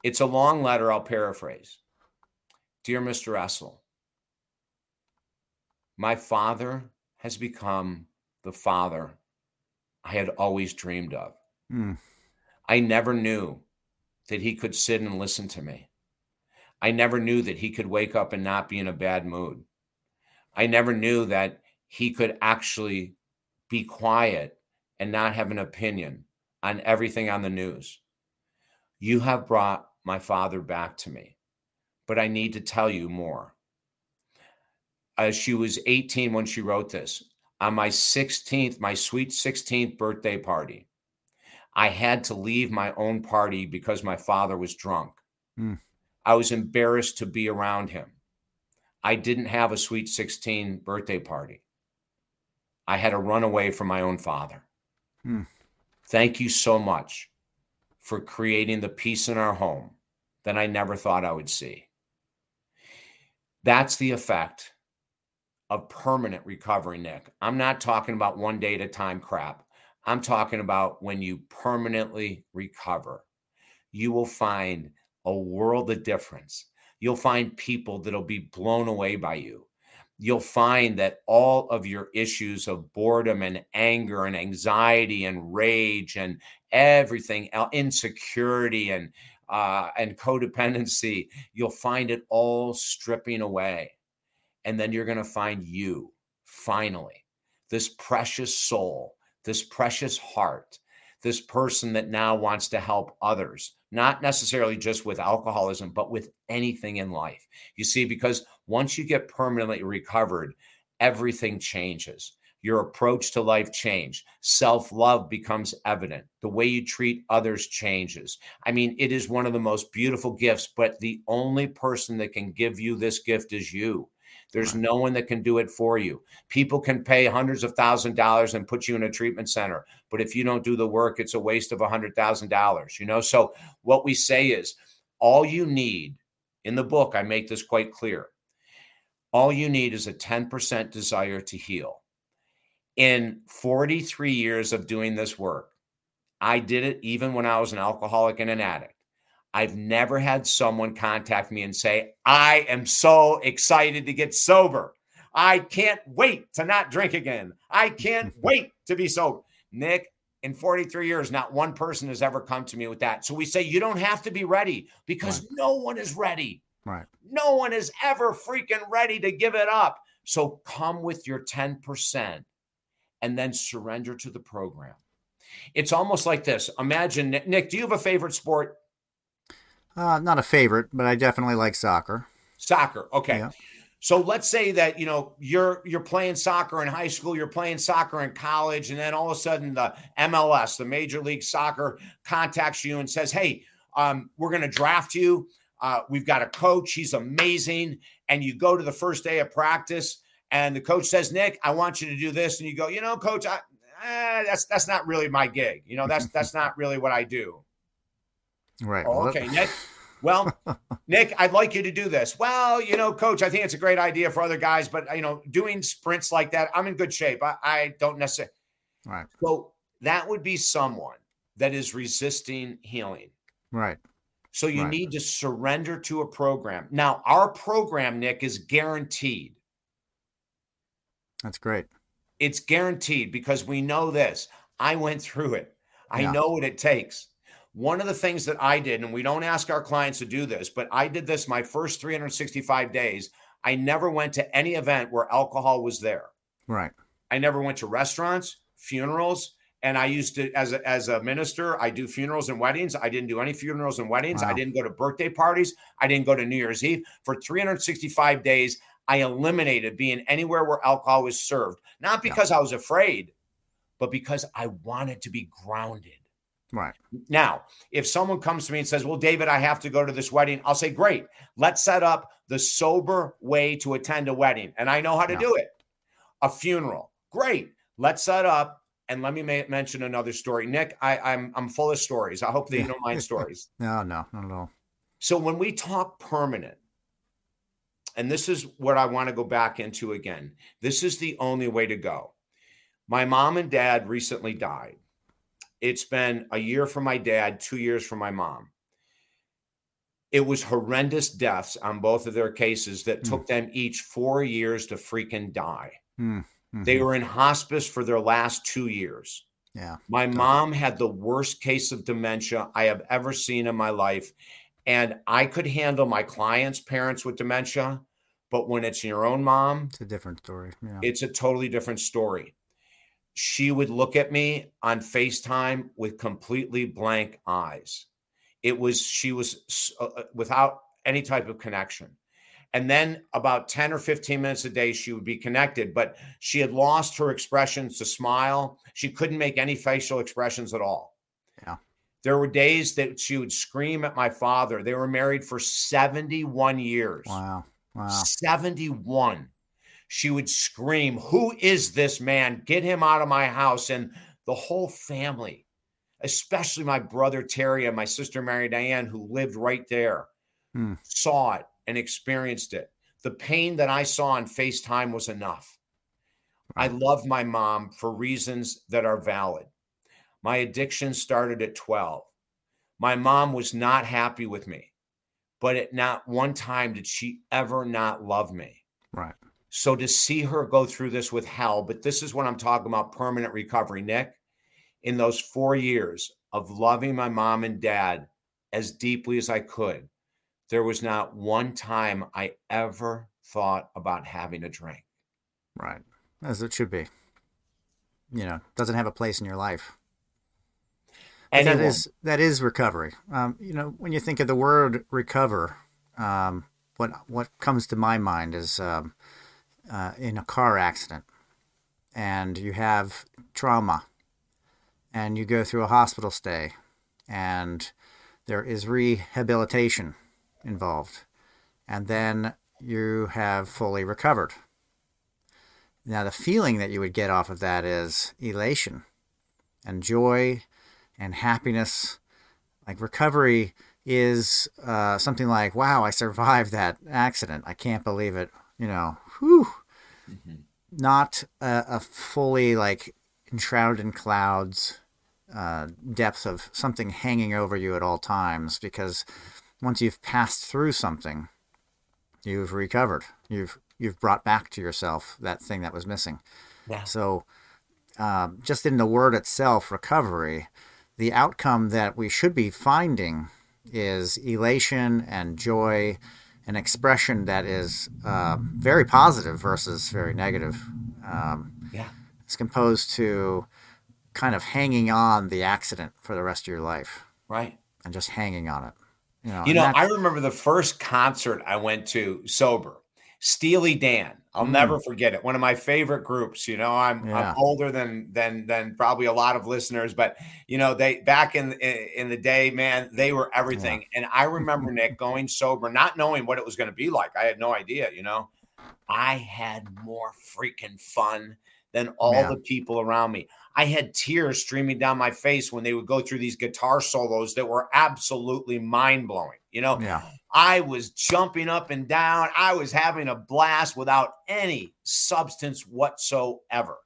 It's a long letter, I'll paraphrase. Dear Mr. Essel, my father has become the father I had always dreamed of. Mm. I never knew that he could sit and listen to me. I never knew that he could wake up and not be in a bad mood. I never knew that he could actually be quiet and not have an opinion on everything on the news. You have brought my father back to me, but I need to tell you more. As she was 18 when she wrote this, on my 16th, my sweet 16th birthday party, I had to leave my own party because my father was drunk. Mm. I was embarrassed to be around him. I didn't have a sweet 16 birthday party. I had to run away from my own father. Mm. Thank you so much for creating the peace in our home that I never thought I would see. That's the effect of permanent recovery, Nic. I'm not talking about one day at a time crap. I'm talking about when you permanently recover, you will find a world of difference. You'll find people that'll be blown away by you. You'll find that all of your issues of boredom and anger and anxiety and rage and everything, insecurity and uh, and codependency, you'll find it all stripping away and then you're going to find you finally, this precious soul, this precious heart, this person that now wants to help others, not necessarily just with alcoholism, but with anything in life. You see, because once you get permanently recovered, everything changes. Your approach to life change. Self-love becomes evident. The way you treat others changes. I mean, it is one of the most beautiful gifts, but the only person that can give you this gift is you. There's no one that can do it for you. People can pay hundreds of thousand dollars and put you in a treatment center, but if you don't do the work, it's a waste of a hundred thousand dollars. You know, so what we say is all you need in the book, I make this quite clear. All you need is a 10% desire to heal. In 43 years of doing this work, I did it even when I was an alcoholic and an addict. I've never had someone contact me and say, I am so excited to get sober. I can't wait to not drink again. I can't wait to be sober. Nic, in 43 years, not one person has ever come to me with that. So we say you don't have to be ready because right. no one is ready. Right. No one is ever freaking ready to give it up. So come with your 10% and then surrender to the program. It's almost like this. Imagine, Nic, do you have a favorite sport? Uh, not a favorite, but I definitely like soccer. Soccer, okay. Yeah. So let's say that you know you're you're playing soccer in high school, you're playing soccer in college, and then all of a sudden the MLS, the Major League Soccer, contacts you and says, "Hey, um, we're going to draft you. Uh, we've got a coach. He's amazing." And you go to the first day of practice, and the coach says, "Nic, I want you to do this," and you go, "You know, coach, I, eh, that's that's not really my gig. You know, that's that's not really what I do." Right. Oh, okay, Nic. Well, Nic, I'd like you to do this. Well, you know, coach, I think it's a great idea for other guys, but you know, doing sprints like that, I'm in good shape. I, I don't necessarily. Right. So that would be someone that is resisting healing. Right. So you right. need to surrender to a program. Now, our program, Nic, is guaranteed. That's great. It's guaranteed because we know this. I went through it. I yeah. know what it takes. One of the things that I did, and we don't ask our clients to do this, but I did this my first 365 days. I never went to any event where alcohol was there. Right. I never went to restaurants, funerals, and I used to as a, as a minister, I do funerals and weddings. I didn't do any funerals and weddings. Wow. I didn't go to birthday parties. I didn't go to New Year's Eve for 365 days. I eliminated being anywhere where alcohol was served, not because yeah. I was afraid, but because I wanted to be grounded. Right. Now, if someone comes to me and says, Well, David, I have to go to this wedding, I'll say, Great, let's set up the sober way to attend a wedding. And I know how to yeah. do it. A funeral. Great. Let's set up And let me ma- mention another story. Nic, I, I'm I'm full of stories. I hope that you don't mind stories. No, no, not at all. So when we talk permanent, and this is what I want to go back into again. This is the only way to go. My mom and dad recently died. It's been a year for my dad, two years for my mom. It was horrendous deaths on both of their cases that Mm. took them each four years to freaking die. Mm, They mhm. were in hospice for their last two years. yeah. My mom had the worst case of dementia I have ever seen in my life. And I could handle my clients' parents with dementia, but when it's your own mom, It's a different story. Yeah. it's a totally different story. She would look at me on FaceTime with completely blank eyes. It was, she was uh, uh, without any type of connection. And then about 10 or 15 minutes a day, she would be connected, but she had lost her expressions to smile. She couldn't make any facial expressions at all. Yeah. There were days that she would scream at my father. They were married for 71 years. wow. Wow. 71. She would scream, Who is this man? Get him out of my house. And the whole family, especially my brother Terry and my sister Mary Diane, who lived right there, Hmm. saw it and experienced it. The pain that I saw on FaceTime was enough. I love my mom for reasons that are valid. My addiction started at 12. My mom was not happy with me, but at not one time did she ever not love me. Right. So to see her go through this with hell, but this is what I'm talking about permanent recovery, Nic. In those four years of loving my mom and dad as deeply as I could, there was not one time I ever thought about having a drink. Right. As it should be. You know, doesn't have a place in your life. But that is that is recovery. Um, you know, when you think of the word recover, um, what what comes to my mind is um, uh, in a car accident, and you have trauma, and you go through a hospital stay, and there is rehabilitation involved, and then you have fully recovered. Now, the feeling that you would get off of that is elation and joy and happiness. Like recovery is uh, something like, wow, I survived that accident. I can't believe it. You know, whew. Not a, a fully like enshrouded in clouds uh, depth of something hanging over you at all times because once you've passed through something, you've recovered. You've you've brought back to yourself that thing that was missing. Yeah. So, um, just in the word itself, recovery, the outcome that we should be finding is elation and joy, an expression that is uh, very positive versus very negative. Um, Yeah. it's composed to kind of hanging on the accident for the rest of your life Right. and just hanging on it. You know, You know, I remember the first concert I went to sober, Steely Dan. I'll Mm. never forget it. One of my favorite groups. You know, I'm Yeah. I'm older than than than probably a lot of listeners, but you know, they back in in, in the day, man, they were everything. And I remember Nic going sober, not knowing what it was going to be like. I had no idea. You know, I had more freaking fun than all Yeah. the people around me. I had tears streaming down my face when they would go through these guitar solos that were absolutely mind blowing. You know, yeah, I was jumping up and down. I was having a blast without any substance whatsoever.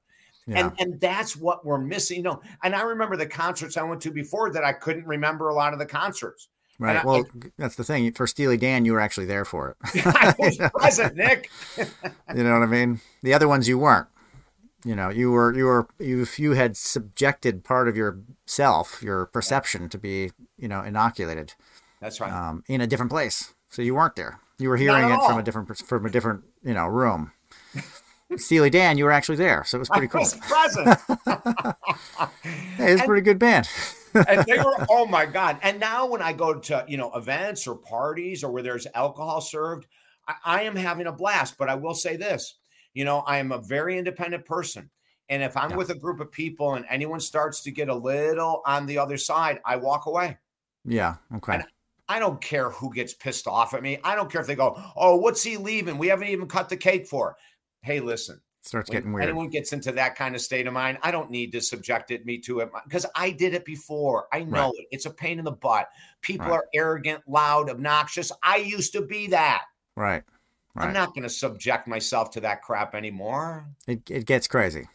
yeah, And and that's what we're missing. You know, and I remember the concerts I went to before that I couldn't remember a lot of the concerts. right. I- well, that's the thing. For Steely Dan, you were actually there for it. I was present, Nic. You know what I mean? The other ones you weren't. You know, you were you were you if you had subjected part of yourself, your perception, to be you know inoculated That's right. um, in a different place, so you weren't there. You were hearing it from a different from a different you know room. Steely Dan, you were actually there, so it was pretty I cool. was present. Hey, it's a pretty good band. and they were, oh my God. And now when I go to, you know, events or parties or where there's alcohol served, I, I am having a blast. But I will say this, you know, I am a very independent person. And if I'm Yeah. with a group of people and anyone starts to get a little on the other side, I walk away. Yeah. Okay. And I don't care who gets pissed off at me. I don't care if they go, oh, what's he leaving? We haven't even cut the cake for. Hey, listen, starts getting weird. anyone gets into that kind of state of mind, I don't need to subject it me to it because I did it before. I know Right. it. It's a pain in the butt. People Right. are arrogant, loud, obnoxious. I used to be that. right. I'm not going to subject myself to that crap anymore. it, it gets crazy.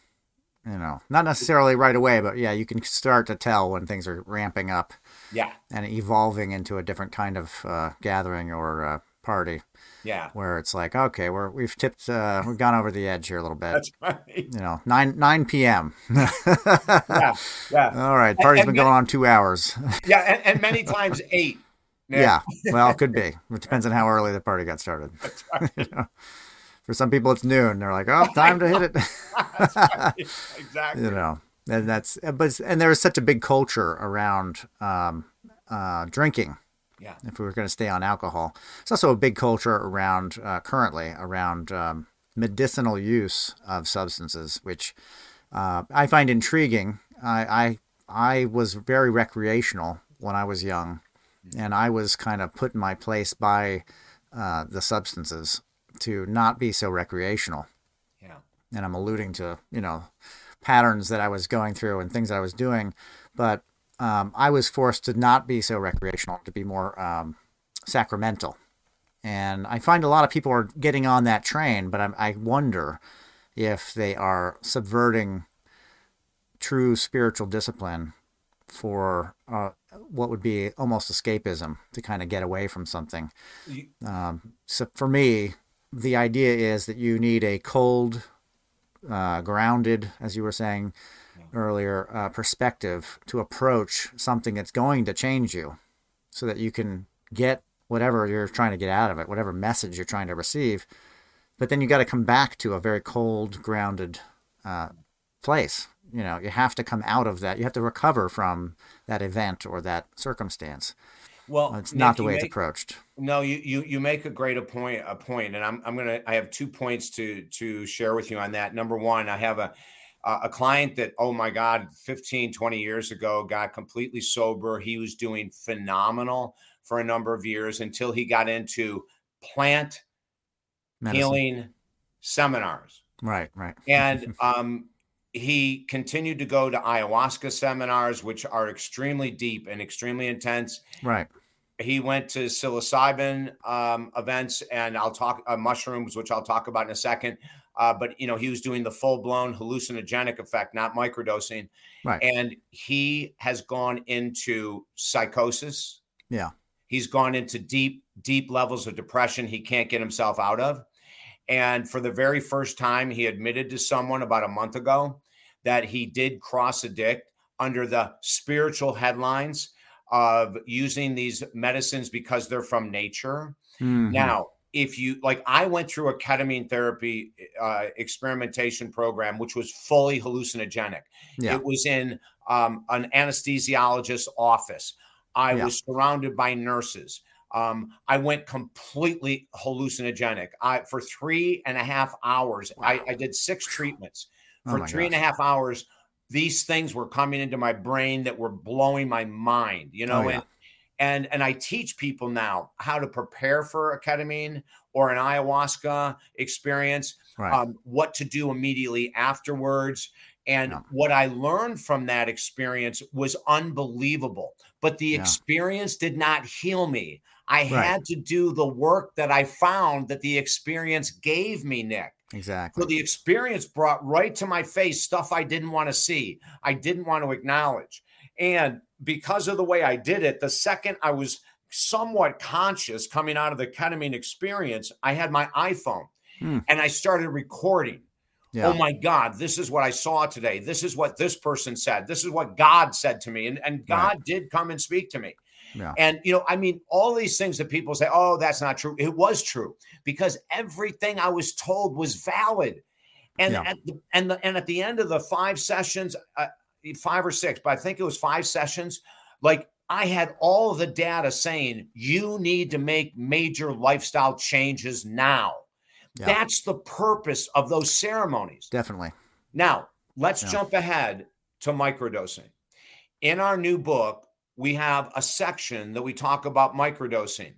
You know, not necessarily right away, but yeah, you can start to tell when things are ramping up Yeah. and evolving into a different kind of uh, gathering or uh, party Yeah. where it's like, okay, we're we've tipped, uh, we've gone over the edge here a little bit. That's right. you know, nine nine p.m. Yeah. Yeah. All right, party's and been ma- going on two hours. Yeah. And, and many times eight. Nic. yeah, well, it could be. It depends on how early the party got started. Right. You know? For some people, it's noon. They're like, oh, time to hit it. Right. Exactly. you know and that's but and there is such a big culture around um, uh, drinking Yeah. if we were going to stay on alcohol it's also a big culture around uh, currently around um, medicinal use of substances which uh, i find intriguing I, I i was very recreational when i was young and i was kind of put in my place by uh, the substances to not be so recreational. Yeah. and I'm alluding to you know patterns that I was going through and things I was doing, but um, I was forced to not be so recreational, to be more um, sacramental, and I find a lot of people are getting on that train, but I'm, I wonder if they are subverting true spiritual discipline for uh, what would be almost escapism to kind of get away from something. Um, so for me, the idea is that you need a cold, uh, grounded, as you were saying earlier, uh, perspective to approach something that's going to change you, so that you can get whatever you're trying to get out of it, whatever message you're trying to receive. But then you got to come back to a very cold, grounded uh, place. You know, you have to come out of that. You have to recover from that event or that circumstance. Well, It's Nic, not the way it's approached. No, you you you make a great a point a point, and I'm I'm gonna I have two points to to share with you on that. Number one, I have a a a client that oh my god 15 20 years ago got completely sober he was doing phenomenal for a number of years until he got into plant Medicine. healing seminars Right, right. and um, he continued to go to ayahuasca seminars, which are extremely deep and extremely intense. right. He went to psilocybin um, events, and I'll talk uh, mushrooms, which I'll talk about in a second. Uh, but you know, he was doing the full blown hallucinogenic effect, not microdosing, Right. and he has gone into psychosis. Yeah. He's gone into deep, deep levels of depression he can't get himself out of. And for the very first time, he admitted to someone about a month ago that he did cross addict under the spiritual headlines of using these medicines because they're from nature. Mhm. Now, if you like, I went through a ketamine therapy uh, experimentation program, which was fully hallucinogenic. yeah. It was in um, an anesthesiologist's office. I Yeah. was surrounded by nurses. Um, I went completely hallucinogenic. I for three and a half hours. I, I did six treatments. Oh For my three and a half hours, these things were coming into my brain that were blowing my mind. You know, Oh, yeah. and and and I teach people now how to prepare for a ketamine or an ayahuasca experience Right. um, what to do immediately afterwards. And Yeah. what I learned from that experience was unbelievable. But the Yeah. experience did not heal me. I Right. had to do the work that I found that the experience gave me, Nic. exactly. So the experience brought right to my face stuff I didn't want to see, I didn't want to acknowledge. And because of the way I did it, the second I was somewhat conscious coming out of the ketamine experience, I had my iPhone Hmm. and I started recording. yeah. Oh my God, this is what I saw today. This is what this person said. This is what God said to me. And, and God did come and speak to me. Yeah. And, you know, I mean, all these things that people say, oh, that's not true. It was true because everything I was told was valid. And Yeah. at the and the and at the end of the five sessions, uh, five or six, but I think it was five sessions, like I had all the data saying you need to make major lifestyle changes now. Yeah. That's the purpose of those ceremonies. Definitely. Now, let's Yeah. jump ahead to microdosing. In our new book, we have a section that we talk about microdosing.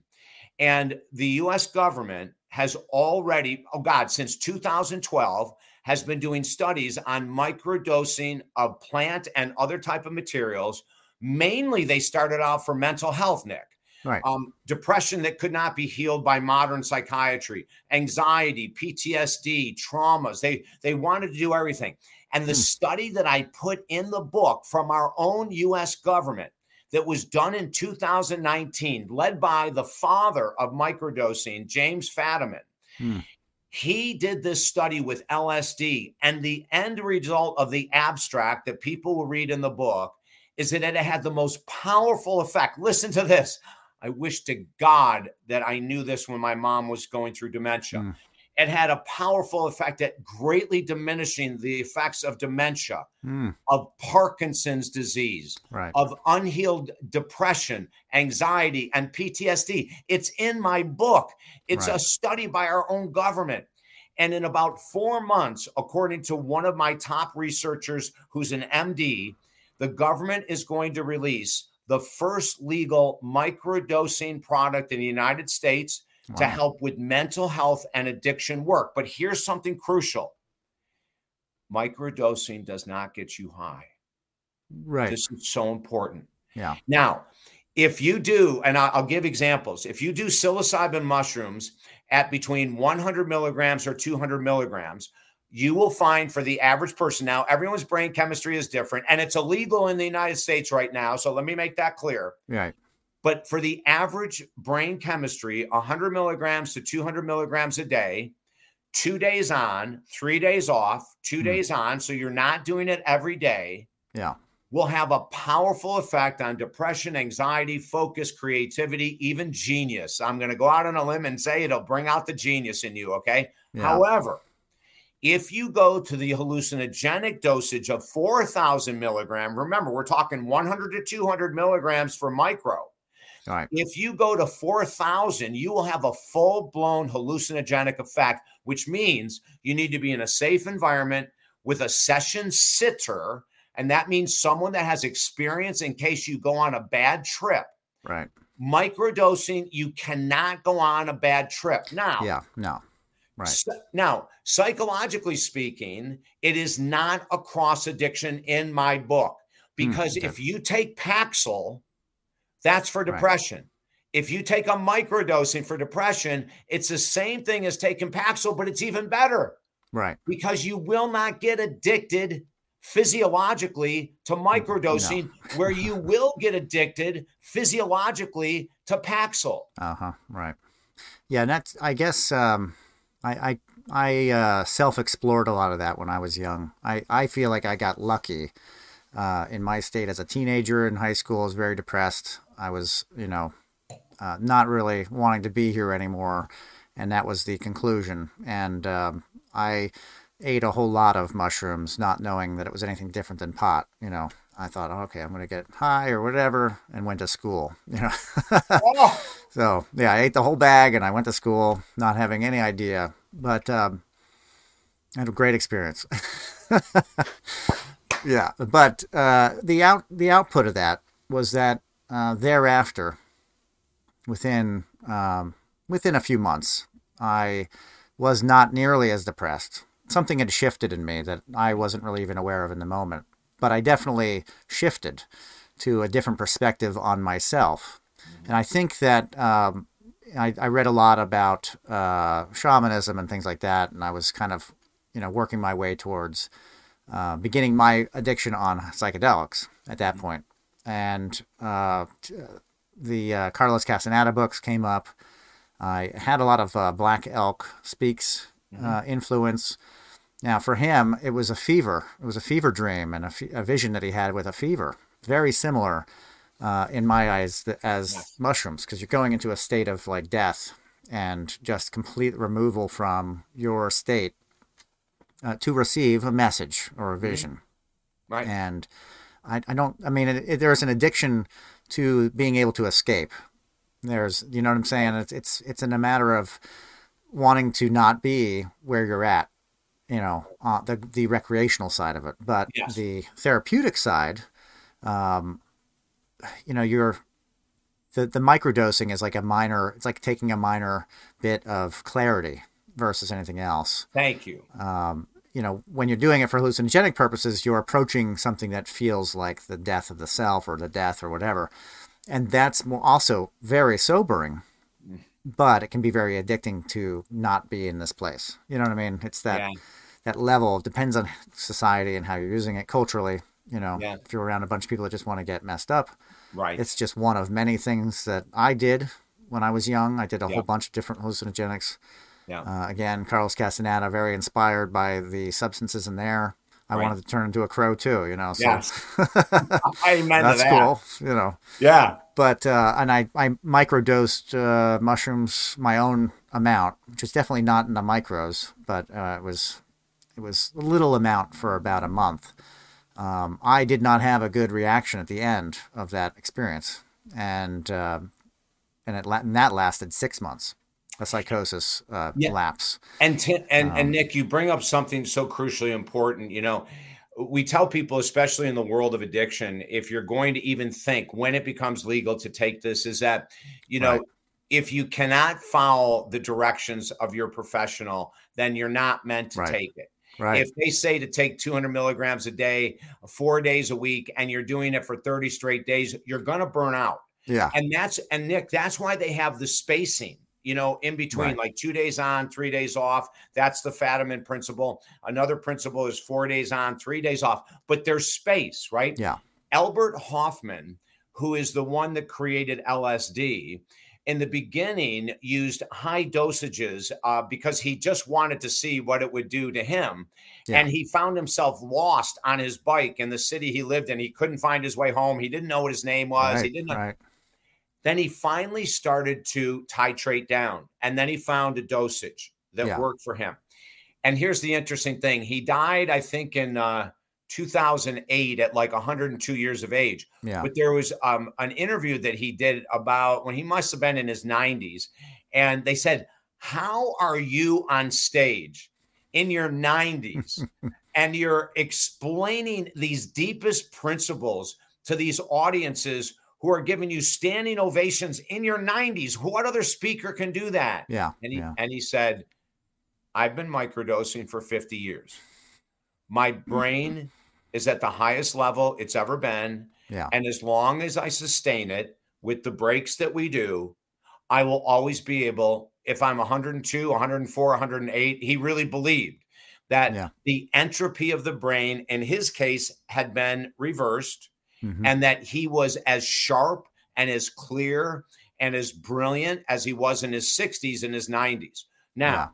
And the US government has already, oh God, since 2012, has been doing studies on microdosing of plant and other type of materials. Mainly, they started out for mental health, Nic. Right. Um, depression that could not be healed by modern psychiatry, anxiety, PTSD, traumas. They they wanted to do everything. And the hmm. study that I put in the book from our own US government that was done in 2019, led by the father of microdosing, James Fadiman. Hmm. He did this study with LSD, and the end result of the abstract that people will read in the book is that it had the most powerful effect. Listen to this. I wish to God that I knew this when my mom was going through dementia. Hmm it had a powerful effect at greatly diminishing the effects of dementia, mm. of Parkinson's disease, right. of unhealed depression, anxiety, and PTSD. It's in my book. It's right. a study by our own government. And in about four months, according to one of my top researchers who's an MD, the government is going to release the first legal microdosing product in the United States wow. to help with mental health and addiction work. But here's something crucial microdosing does not get you high. Right. This is so important. Yeah. Now, if you do, and I'll give examples, if you do psilocybin mushrooms at between 100 milligrams or 200 milligrams, you will find for the average person now, everyone's brain chemistry is different and it's illegal in the United States right now. So let me make that clear. Right. But for the average brain chemistry, 100 milligrams to 200 milligrams a day, two days on, three days off, 2 mm. days on. So you're not doing it every day. Yeah. Will have a powerful effect on depression, anxiety, focus, creativity, even genius. I'm going to go out on a limb and say it'll bring out the genius in you. Okay. Yeah. However, if you go to the hallucinogenic dosage of 4,000 milligram, remember, we're talking 100 to 200 milligrams for micro. Right. If you go to 4,000, you will have a full blown hallucinogenic effect, which means you need to be in a safe environment with a session sitter. And that means someone that has experience in case you go on a bad trip. Right. Microdosing, you cannot go on a bad trip. Now, yeah, no. Right. So, now, psychologically speaking, it is not a cross addiction in my book hmm, because mm, okay. if you take Paxil, that's for depression. Right. If you take a microdosing for depression, it's the same thing as taking Paxil, but it's even better. Right. Because you will not get addicted physiologically to microdosing, no. where you will get addicted physiologically to Paxil. Uh huh. Right. Yeah, and that's I guess um, I I I uh, self explored a lot of that when I was young. I I feel like I got lucky. Uh, in my state as a teenager in high school, I was very depressed. I was, you know, uh, not really wanting to be here anymore, and that was the conclusion. And um, I ate a whole lot of mushrooms, not knowing that it was anything different than pot. You know, I thought, okay, I'm going to get high or whatever, and went to school. You know, oh. so yeah, I ate the whole bag, and I went to school, not having any idea, but um, I had a great experience. yeah, but uh, the out the output of that was that uh, thereafter, within um, within a few months, I was not nearly as depressed. Something had shifted in me that I wasn't really even aware of in the moment, but I definitely shifted to a different perspective on myself. And I think that um, I, I, read a lot about uh, shamanism and things like that, and I was kind of, you know, working my way towards uh, beginning my addiction on psychedelics at that point and uh, the uh, Carlos Castaneda books came up. I had a lot of uh, Black Elk Speaks mm-hmm. Uh, influence. Now, for him, it was a fever. It was a fever dream and a, f- a vision that he had with a fever. Very similar, uh, in my eyes, as yes. mushrooms, because you're going into a state of like death and just complete removal from your state uh, to receive a message or a mm-hmm. vision. Mm-hmm. Right. And I, I don't. I mean, it, it, there's an addiction to being able to escape. There's, you know what I'm saying? It's it's it's in a matter of wanting to not be where you're at. You know, uh, the the recreational side of it, but yes. the therapeutic side, um, you know, you're the the microdosing is like a minor. It's like taking a minor bit of clarity versus anything else. Thank you. Um, you know, when you're doing it for hallucinogenic purposes, you're approaching something that feels like the death of the self or the death or whatever, and that's also very sobering. But it can be very addicting to not be in this place. You know what I mean? It's that yeah. that level depends on society and how you're using it culturally. You know, yeah. if you're around a bunch of people that just want to get messed up, right? It's just one of many things that I did when I was young. I did a yeah. whole bunch of different hallucinogenics. Yeah. Uh, again, Carlos Castaneda, very inspired by the substances in there. I right. wanted to turn into a crow too, you know. So yes. That's that. cool, you know. Yeah. But uh, and I I microdosed uh, mushrooms my own amount, which is definitely not in the micros, but uh, it was it was a little amount for about a month. Um, I did not have a good reaction at the end of that experience, and uh, and it and that lasted six months a psychosis uh, yeah. lapse. And t- and um, and Nic, you bring up something so crucially important. You know, we tell people, especially in the world of addiction, if you're going to even think when it becomes legal to take this, is that you know. Right. If you cannot follow the directions of your professional, then you're not meant to right. take it. Right. If they say to take 200 milligrams a day, four days a week, and you're doing it for 30 straight days, you're going to burn out. Yeah. And that's, and Nic, that's why they have the spacing you know, in between, right. like two days on, three days off. That's the Fadiman principle. Another principle is four days on, three days off, but there's space, right? Yeah. Albert Hofmann, who is the one that created LSD, in the beginning used high dosages uh, because he just wanted to see what it would do to him. Yeah. And he found himself lost on his bike in the city he lived in. He couldn't find his way home. He didn't know what his name was. Right, he didn't know. Right. Then he finally started to titrate down, and then he found a dosage that yeah. worked for him. And here's the interesting thing: he died, I think, in uh, 2008 at like 102 years of age. Yeah. But there was um, an interview that he did about when he must have been in his 90s, and they said, "How are you on stage in your 90s?" and you're explaining these deepest principles to these audiences who are giving you standing ovations in your 90s. What other speaker can do that? Yeah. And he yeah. and he said, I've been microdosing for 50 years. My brain is at the highest level it's ever been. Yeah. And as long as I sustain it with the breaks that we do, I will always be able, if I'm 102, 104, 108, he really believed that yeah. the entropy of the brain in his case had been reversed mm-hmm. and that he was as sharp and as clear and as brilliant as he was in his 60s and his 90s. Now, yeah.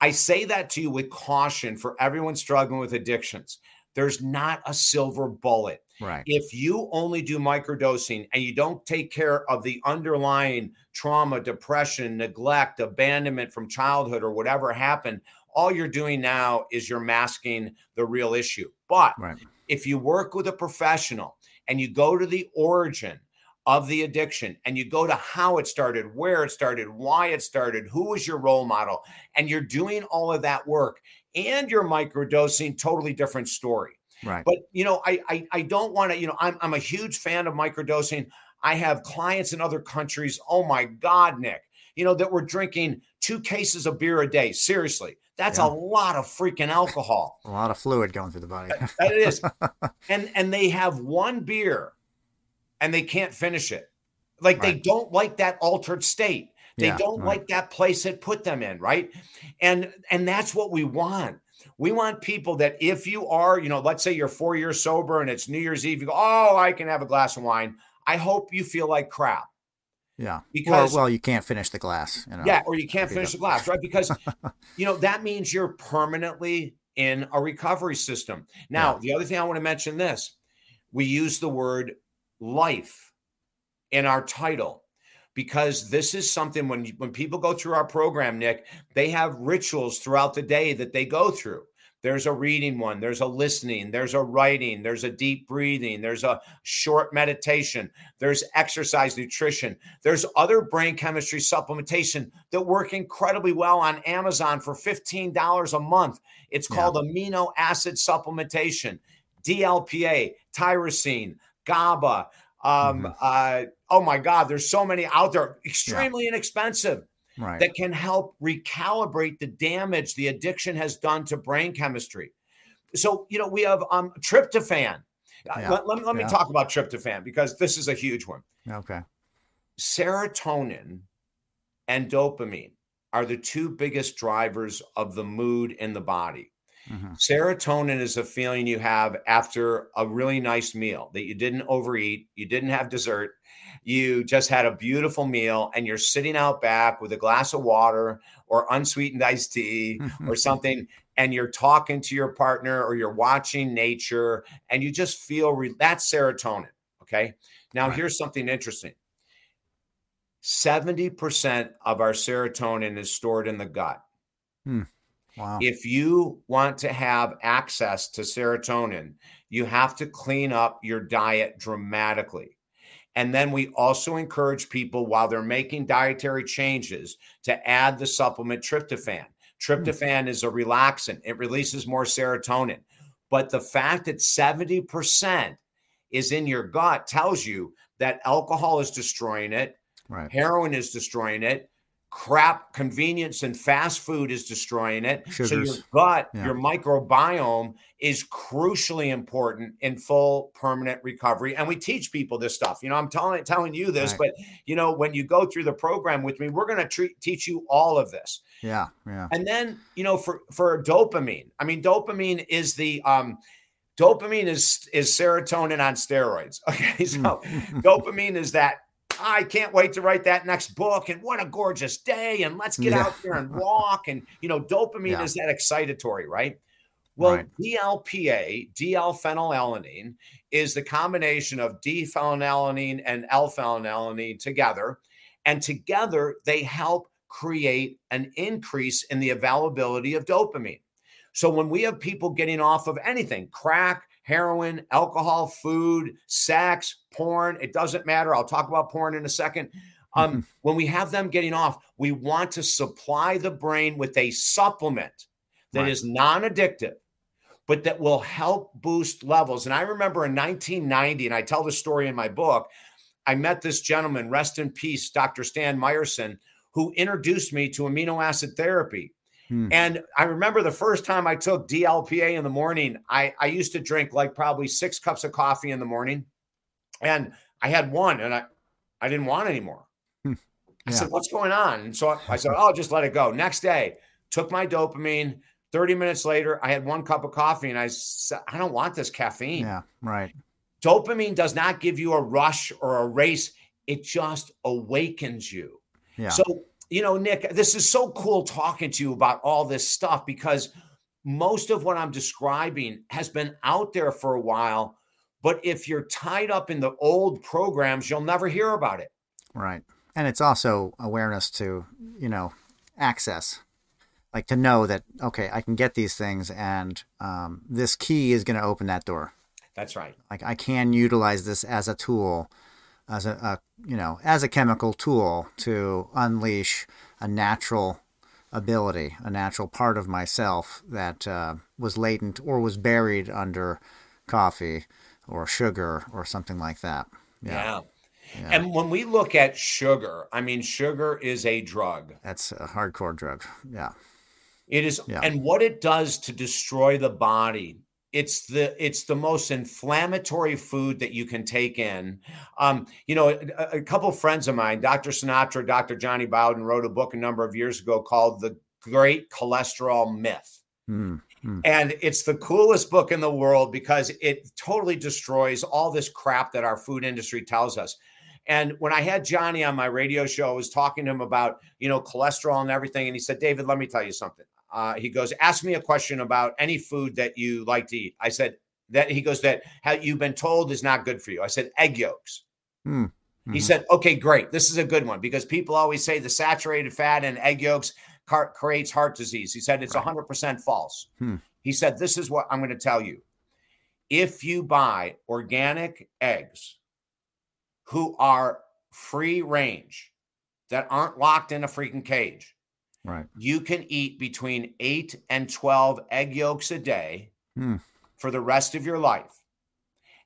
I say that to you with caution for everyone struggling with addictions. There's not a silver bullet. Right. If you only do microdosing and you don't take care of the underlying trauma, depression, neglect, abandonment from childhood or whatever happened, all you're doing now is you're masking the real issue. But right. if you work with a professional and you go to the origin of the addiction and you go to how it started, where it started, why it started, who was your role model, and you're doing all of that work and you're microdosing, totally different story. Right. But you know, I I, I don't want to, you know, I'm I'm a huge fan of microdosing. I have clients in other countries. Oh my God, Nic, you know, that we're drinking two cases of beer a day. Seriously. That's yeah. a lot of freaking alcohol. a lot of fluid going through the body. that is. And and they have one beer and they can't finish it. Like right. they don't like that altered state. They yeah, don't right. like that place it put them in, right? And and that's what we want. We want people that if you are, you know, let's say you're four years sober and it's New Year's Eve, you go, oh, I can have a glass of wine. I hope you feel like crap. Yeah. Because or, well, you can't finish the glass. You know, yeah, or you can't finish the glass, right? Because you know that means you're permanently in a recovery system. Now, yeah. the other thing I want to mention this: we use the word life in our title because this is something when when people go through our program, Nic, they have rituals throughout the day that they go through. There's a reading one, there's a listening, there's a writing, there's a deep breathing, there's a short meditation, there's exercise nutrition, there's other brain chemistry supplementation that work incredibly well on Amazon for $15 a month. It's called yeah. amino acid supplementation, DLPA, tyrosine, GABA, um, mm-hmm. uh, oh my God, there's so many out there, extremely yeah. inexpensive. Right. That can help recalibrate the damage the addiction has done to brain chemistry. So, you know, we have um, tryptophan. Uh, yeah. Let, let, let me talk about tryptophan because this is a huge one. Okay. Serotonin and dopamine are the two biggest drivers of the mood in the body. Mm-hmm. Serotonin is a feeling you have after a really nice meal that you didn't overeat, you didn't have dessert, you just had a beautiful meal, and you're sitting out back with a glass of water or unsweetened iced tea or something, and you're talking to your partner or you're watching nature, and you just feel re- that's serotonin. Okay. Now, right. here's something interesting 70% of our serotonin is stored in the gut. Hmm. Wow. If you want to have access to serotonin, you have to clean up your diet dramatically. And then we also encourage people while they're making dietary changes to add the supplement tryptophan. Hmm. Tryptophan is a relaxant, it releases more serotonin. But the fact that 70% is in your gut tells you that alcohol is destroying it, right. heroin is destroying it, crap convenience and fast food is destroying it. Sugars. So your gut, yeah. your microbiome is crucially important in full permanent recovery. And we teach people this stuff. You know, I'm telling telling you this, right. but you know, when you go through the program with me, we're going to teach you all of this. Yeah, yeah. And then, you know, for for dopamine, I mean, dopamine is the um dopamine is is serotonin on steroids. Okay, so dopamine is that I can't wait to write that next book. And what a gorgeous day. And let's get yeah. out there and walk. And, you know, dopamine yeah. is that excitatory, right? Well, right. DLPA, D-L-phenylalanine, is the combination of D-phenylalanine and L-phenylalanine together. And together, they help create an increase in the availability of dopamine. So when we have people getting off of anything, crack, heroin, alcohol, food, sex, porn. It doesn't matter. I'll talk about porn in a second. Um, mm-hmm. When we have them getting off, we want to supply the brain with a supplement that right. is non addictive, but that will help boost levels. And I remember in 1990, and I tell the story in my book, I met this gentleman, rest in peace, Dr. Stan Meyerson, who introduced me to amino acid therapy. Hmm. And I remember the first time I took DLPA in the morning, I, I used to drink like probably six cups of coffee in the morning. And I had one and I, I didn't want anymore. Hmm. I said, What's going on? And so I, I said, Oh, just let it go. Next day, took my dopamine. 30 minutes later, I had one cup of coffee and I said, I don't want this caffeine. Yeah, right. Dopamine does not give you a rush or a race, it just awakens you. Yeah. So you know, Nic, this is so cool talking to you about all this stuff because most of what I'm describing has been out there for a while. But if you're tied up in the old programs, you'll never hear about it. Right. And it's also awareness to, you know, access. Like to know that, okay, I can get these things and um, this key is going to open that door. That's right. Like I can utilize this as a tool as a, a you know as a chemical tool to unleash a natural ability, a natural part of myself that uh, was latent or was buried under coffee or sugar or something like that. Yeah. yeah. yeah. And when we look at sugar, I mean, sugar is a drug. That's a hardcore drug. Yeah. It is. Yeah. And what it does to destroy the body it's the it's the most inflammatory food that you can take in. Um, you know, a, a couple of friends of mine, Dr. Sinatra, Dr. Jonny Bowden, wrote a book a number of years ago called "The Great Cholesterol Myth." Mm-hmm. And it's the coolest book in the world because it totally destroys all this crap that our food industry tells us. And when I had Jonny on my radio show, I was talking to him about, you know, cholesterol and everything. And he said, David, let me tell you something uh, he goes, ask me a question about any food that you like to eat. I said that he goes that how you've been told is not good for you. I said egg yolks. Hmm. Mm-hmm. He said, okay, great. This is a good one because people always say the saturated fat in egg yolks car- creates heart disease. He said it's right. 100% false. Hmm. He said, this is what I'm going to tell you. If you buy organic eggs who are free range, that aren't locked in a freaking cage, Right. You can eat between eight and 12 egg yolks a day hmm. for the rest of your life.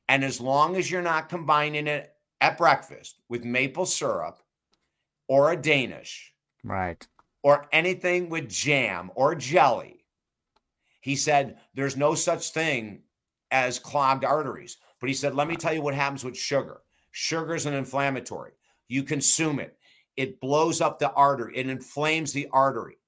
And as long as you're not combining it at breakfast with maple syrup or a Danish, right, or anything with jam or jelly, he said there's no such thing as clogged arteries. But he said, let me tell you what happens with sugar. Sugar is an inflammatory. You consume it, it blows up the artery, it inflames the artery,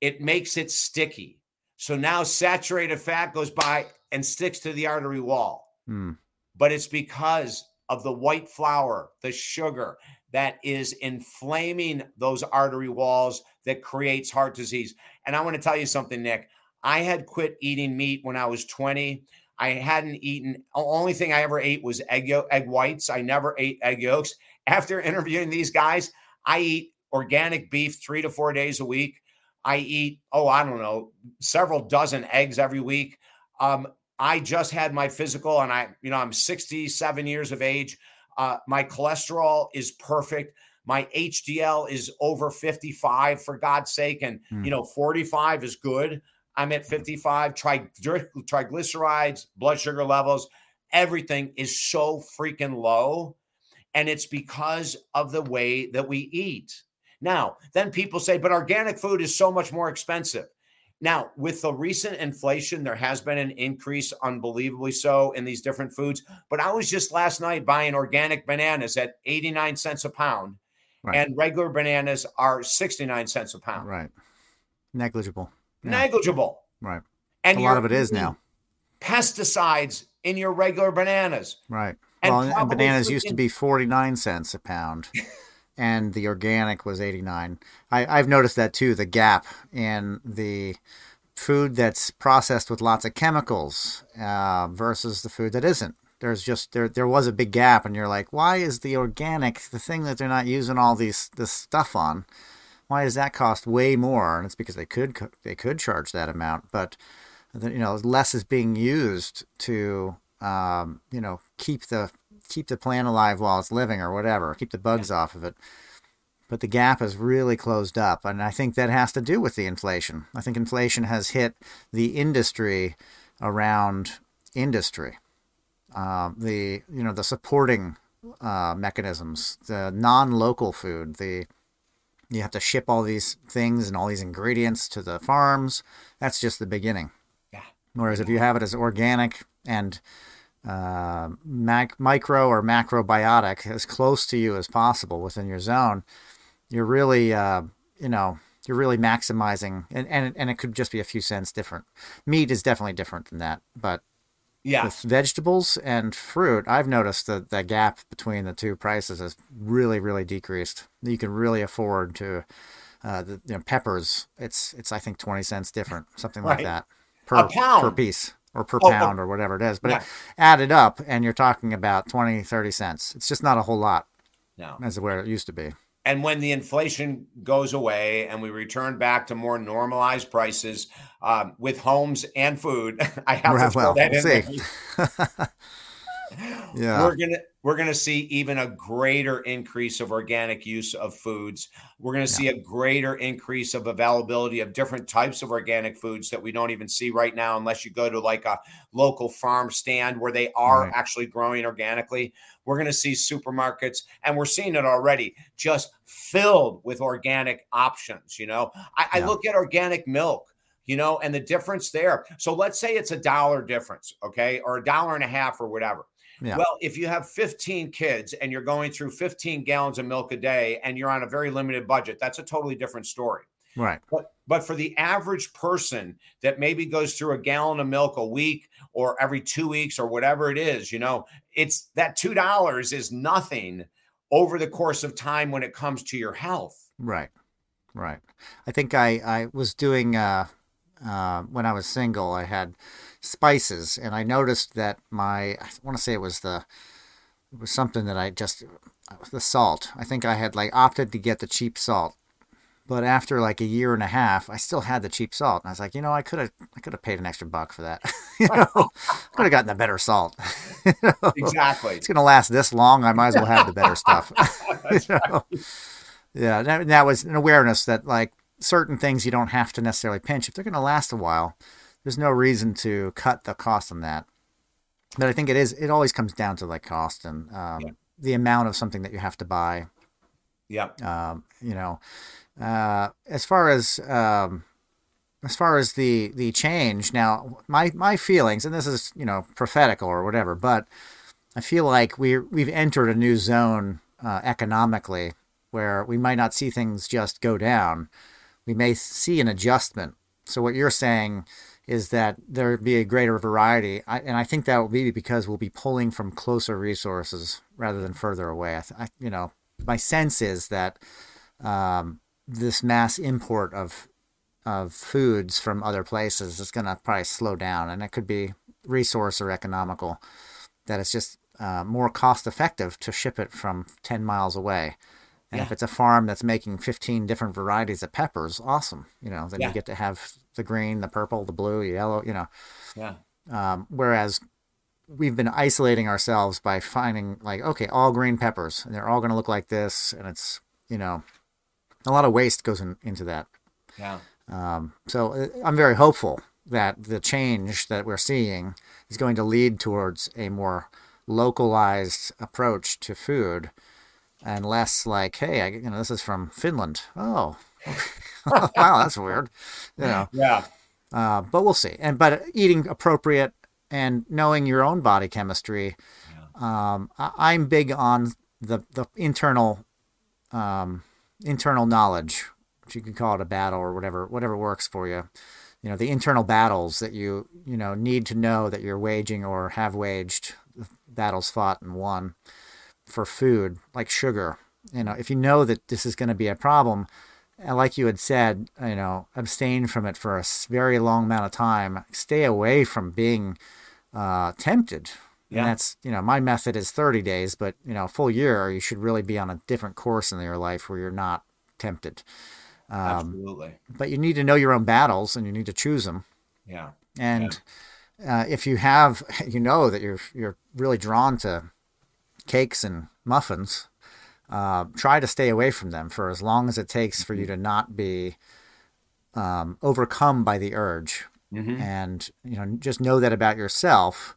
it makes it sticky. So now saturated fat goes by and sticks to the artery wall. Mm. But it's because of the white flour, the sugar that is inflaming those artery walls that creates heart disease. And I want to tell you something, Nic. I had quit eating meat when I was 20. I hadn't eaten. Only thing I ever ate was egg yolk, egg whites. I never ate egg yolks. After interviewing these guys, I eat organic beef three to four days a week. I eat, oh, I don't know, several dozen eggs every week. Um, I just had my physical, and I, you know, I'm 67 years of age. Uh, my cholesterol is perfect. My HDL is over 55, for God's sake, and mm. you know, 45 is good. I'm at 55. Tri- triglycerides, blood sugar levels, everything is so freaking low. And it's because of the way that we eat. Now, then people say, but organic food is so much more expensive. Now, with the recent inflation, there has been an increase, unbelievably so, in these different foods. But I was just last night buying organic bananas at 89 cents a pound, right. and regular bananas are 69 cents a pound. Right. Negligible yeah. negligible. Right. And a lot of it is now. Pesticides in your regular bananas. Right. And well, and bananas used to be 49 cents a pound. and the organic was 89. I, I've noticed that too, the gap in the food that's processed with lots of chemicals uh, versus the food that isn't. There's just there there was a big gap, and you're like, why is the organic the thing that they're not using all these this stuff on? why does that cost way more? And it's because they could they could charge that amount, but you know less is being used to um, you know keep the keep the plant alive while it's living or whatever, keep the bugs yeah. off of it. But the gap has really closed up, and I think that has to do with the inflation. I think inflation has hit the industry around industry. Uh, the you know the supporting uh, mechanisms, the non-local food, the you have to ship all these things and all these ingredients to the farms. That's just the beginning. Yeah. Whereas if you have it as organic and uh, mac- micro or macrobiotic as close to you as possible within your zone, you're really, uh, you know, you're really maximizing, and, and and it could just be a few cents different. Meat is definitely different than that, but yeah. With vegetables and fruit, I've noticed that the gap between the two prices has really, really decreased. You can really afford to, uh, the you know, peppers. It's it's I think twenty cents different, something like right. that per per piece or per oh, pound or whatever it is. But yeah. it added up, and you're talking about 20, 30 cents. It's just not a whole lot. No, as where it used to be. And when the inflation goes away and we return back to more normalized prices um, with homes and food, I have right, to well, that in there. yeah. We're gonna we're gonna see even a greater increase of organic use of foods. We're gonna see a greater increase of availability of different types of organic foods that we don't even see right now, unless you go to like a local farm stand where they are right. actually growing organically. We're gonna see supermarkets, and we're seeing it already, just filled with organic options. You know, I, yeah. I look at organic milk you know, and the difference there. So let's say it's a dollar difference, okay, or a dollar and a half or whatever. Yeah. Well, if you have 15 kids and you're going through 15 gallons of milk a day and you're on a very limited budget, that's a totally different story. Right. But but for the average person that maybe goes through a gallon of milk a week or every 2 weeks or whatever it is, you know, it's that $2 is nothing over the course of time when it comes to your health. Right. Right. I think I I was doing uh uh when I was single, I had spices, and I noticed that my I want to say it was the it was something that I just uh, the salt. I think I had like opted to get the cheap salt, but after like a year and a half, I still had the cheap salt, and I was like, you know, I could have I could have paid an extra buck for that. you know, I could have gotten the better salt. you know? Exactly. It's gonna last this long. I might as well have the better stuff. you know? Yeah, that, that was an awareness that like certain things you don't have to necessarily pinch if they're gonna last a while there's no reason to cut the cost on that. But I think it is. It always comes down to like cost and um, yeah. the amount of something that you have to buy. Yeah. Um, you know, uh, as far as um, as far as the the change now, my my feelings, and this is you know prophetical or whatever, but I feel like we we've entered a new zone uh, economically where we might not see things just go down. We may see an adjustment. So what you're saying is that there be a greater variety, I, and I think that will be because we'll be pulling from closer resources rather than further away. I, I you know, my sense is that um, this mass import of of foods from other places is going to probably slow down, and it could be resource or economical. That it's just uh, more cost effective to ship it from ten miles away. And yeah. if it's a farm that's making 15 different varieties of peppers, awesome. You know, then yeah. you get to have the green, the purple, the blue, yellow, you know. Yeah. Um, whereas we've been isolating ourselves by finding like, okay, all green peppers and they're all going to look like this. And it's, you know, a lot of waste goes in, into that. Yeah. Um, so uh, I'm very hopeful that the change that we're seeing is going to lead towards a more localized approach to food and less like, hey, I, you know, this is from Finland. Oh, wow, that's weird. You know. Yeah. Uh, but we'll see. And but eating appropriate and knowing your own body chemistry. Yeah. Um, I, am big on the the internal um, internal knowledge, which you can call it a battle or whatever whatever works for you. You know the internal battles that you you know need to know that you're waging or have waged battles fought and won for food, like sugar. You know, if you know that this is going to be a problem, like you had said, you know, abstain from it for a very long amount of time. Stay away from being uh, tempted. Yeah. And that's, you know, my method is 30 days, but, you know, full year, you should really be on a different course in your life where you're not tempted. Um, Absolutely. But you need to know your own battles and you need to choose them. Yeah. And yeah. Uh, if you have, you know that you're, you're really drawn to cakes and muffins, uh, try to stay away from them for as long as it takes for you mm-hmm. to not be um, overcome by the urge. Mm-hmm. And you know, just know that about yourself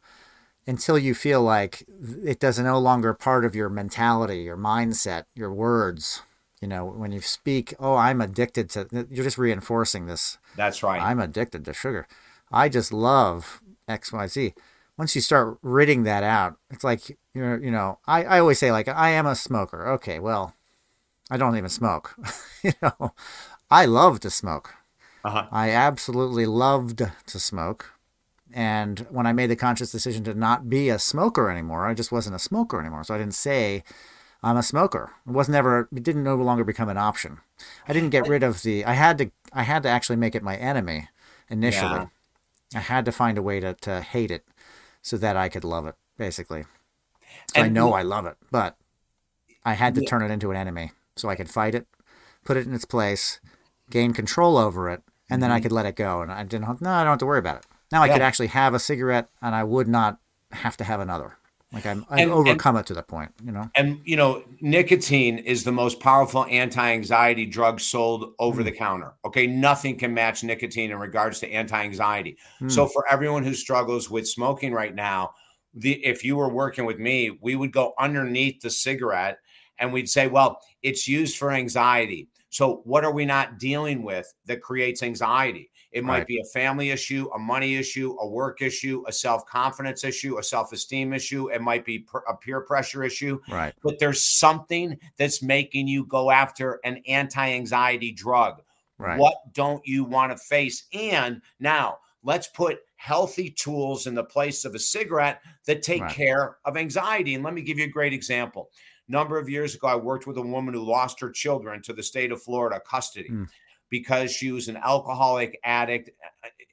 until you feel like it does no longer part of your mentality, your mindset, your words. You know, when you speak, oh, I'm addicted to, you're just reinforcing this. That's right. I'm addicted to sugar. I just love X, Y, Z once you start ridding that out, it's like you're, you know, I, I always say like I am a smoker. Okay, well, I don't even smoke. you know, I love to smoke. Uh-huh. I absolutely loved to smoke. And when I made the conscious decision to not be a smoker anymore, I just wasn't a smoker anymore. So I didn't say I'm a smoker. It wasn't ever. It didn't no longer become an option. I didn't get rid of the. I had to. I had to actually make it my enemy initially. Yeah. I had to find a way to to hate it so that I could love it, basically. So I know I love it, but I had to yeah. turn it into an enemy so I could fight it, put it in its place, gain control over it, and then mm-hmm. I could let it go. And I didn't. No, I don't have to worry about it. Now I yeah. could actually have a cigarette, and I would not have to have another. Like I'm, I've and, overcome and, it to the point, you know. And you know, nicotine is the most powerful anti-anxiety drug sold over mm. the counter. Okay, nothing can match nicotine in regards to anti-anxiety. Mm. So for everyone who struggles with smoking right now, the if you were working with me, we would go underneath the cigarette and we'd say, well, it's used for anxiety. So what are we not dealing with that creates anxiety? It might right. be a family issue, a money issue, a work issue, a self confidence issue, a self esteem issue. It might be a peer pressure issue. Right. But there's something that's making you go after an anti anxiety drug. Right. What don't you want to face? And now let's put healthy tools in the place of a cigarette that take right. care of anxiety. And let me give you a great example. Number of years ago, I worked with a woman who lost her children to the state of Florida custody. Mm because she was an alcoholic addict,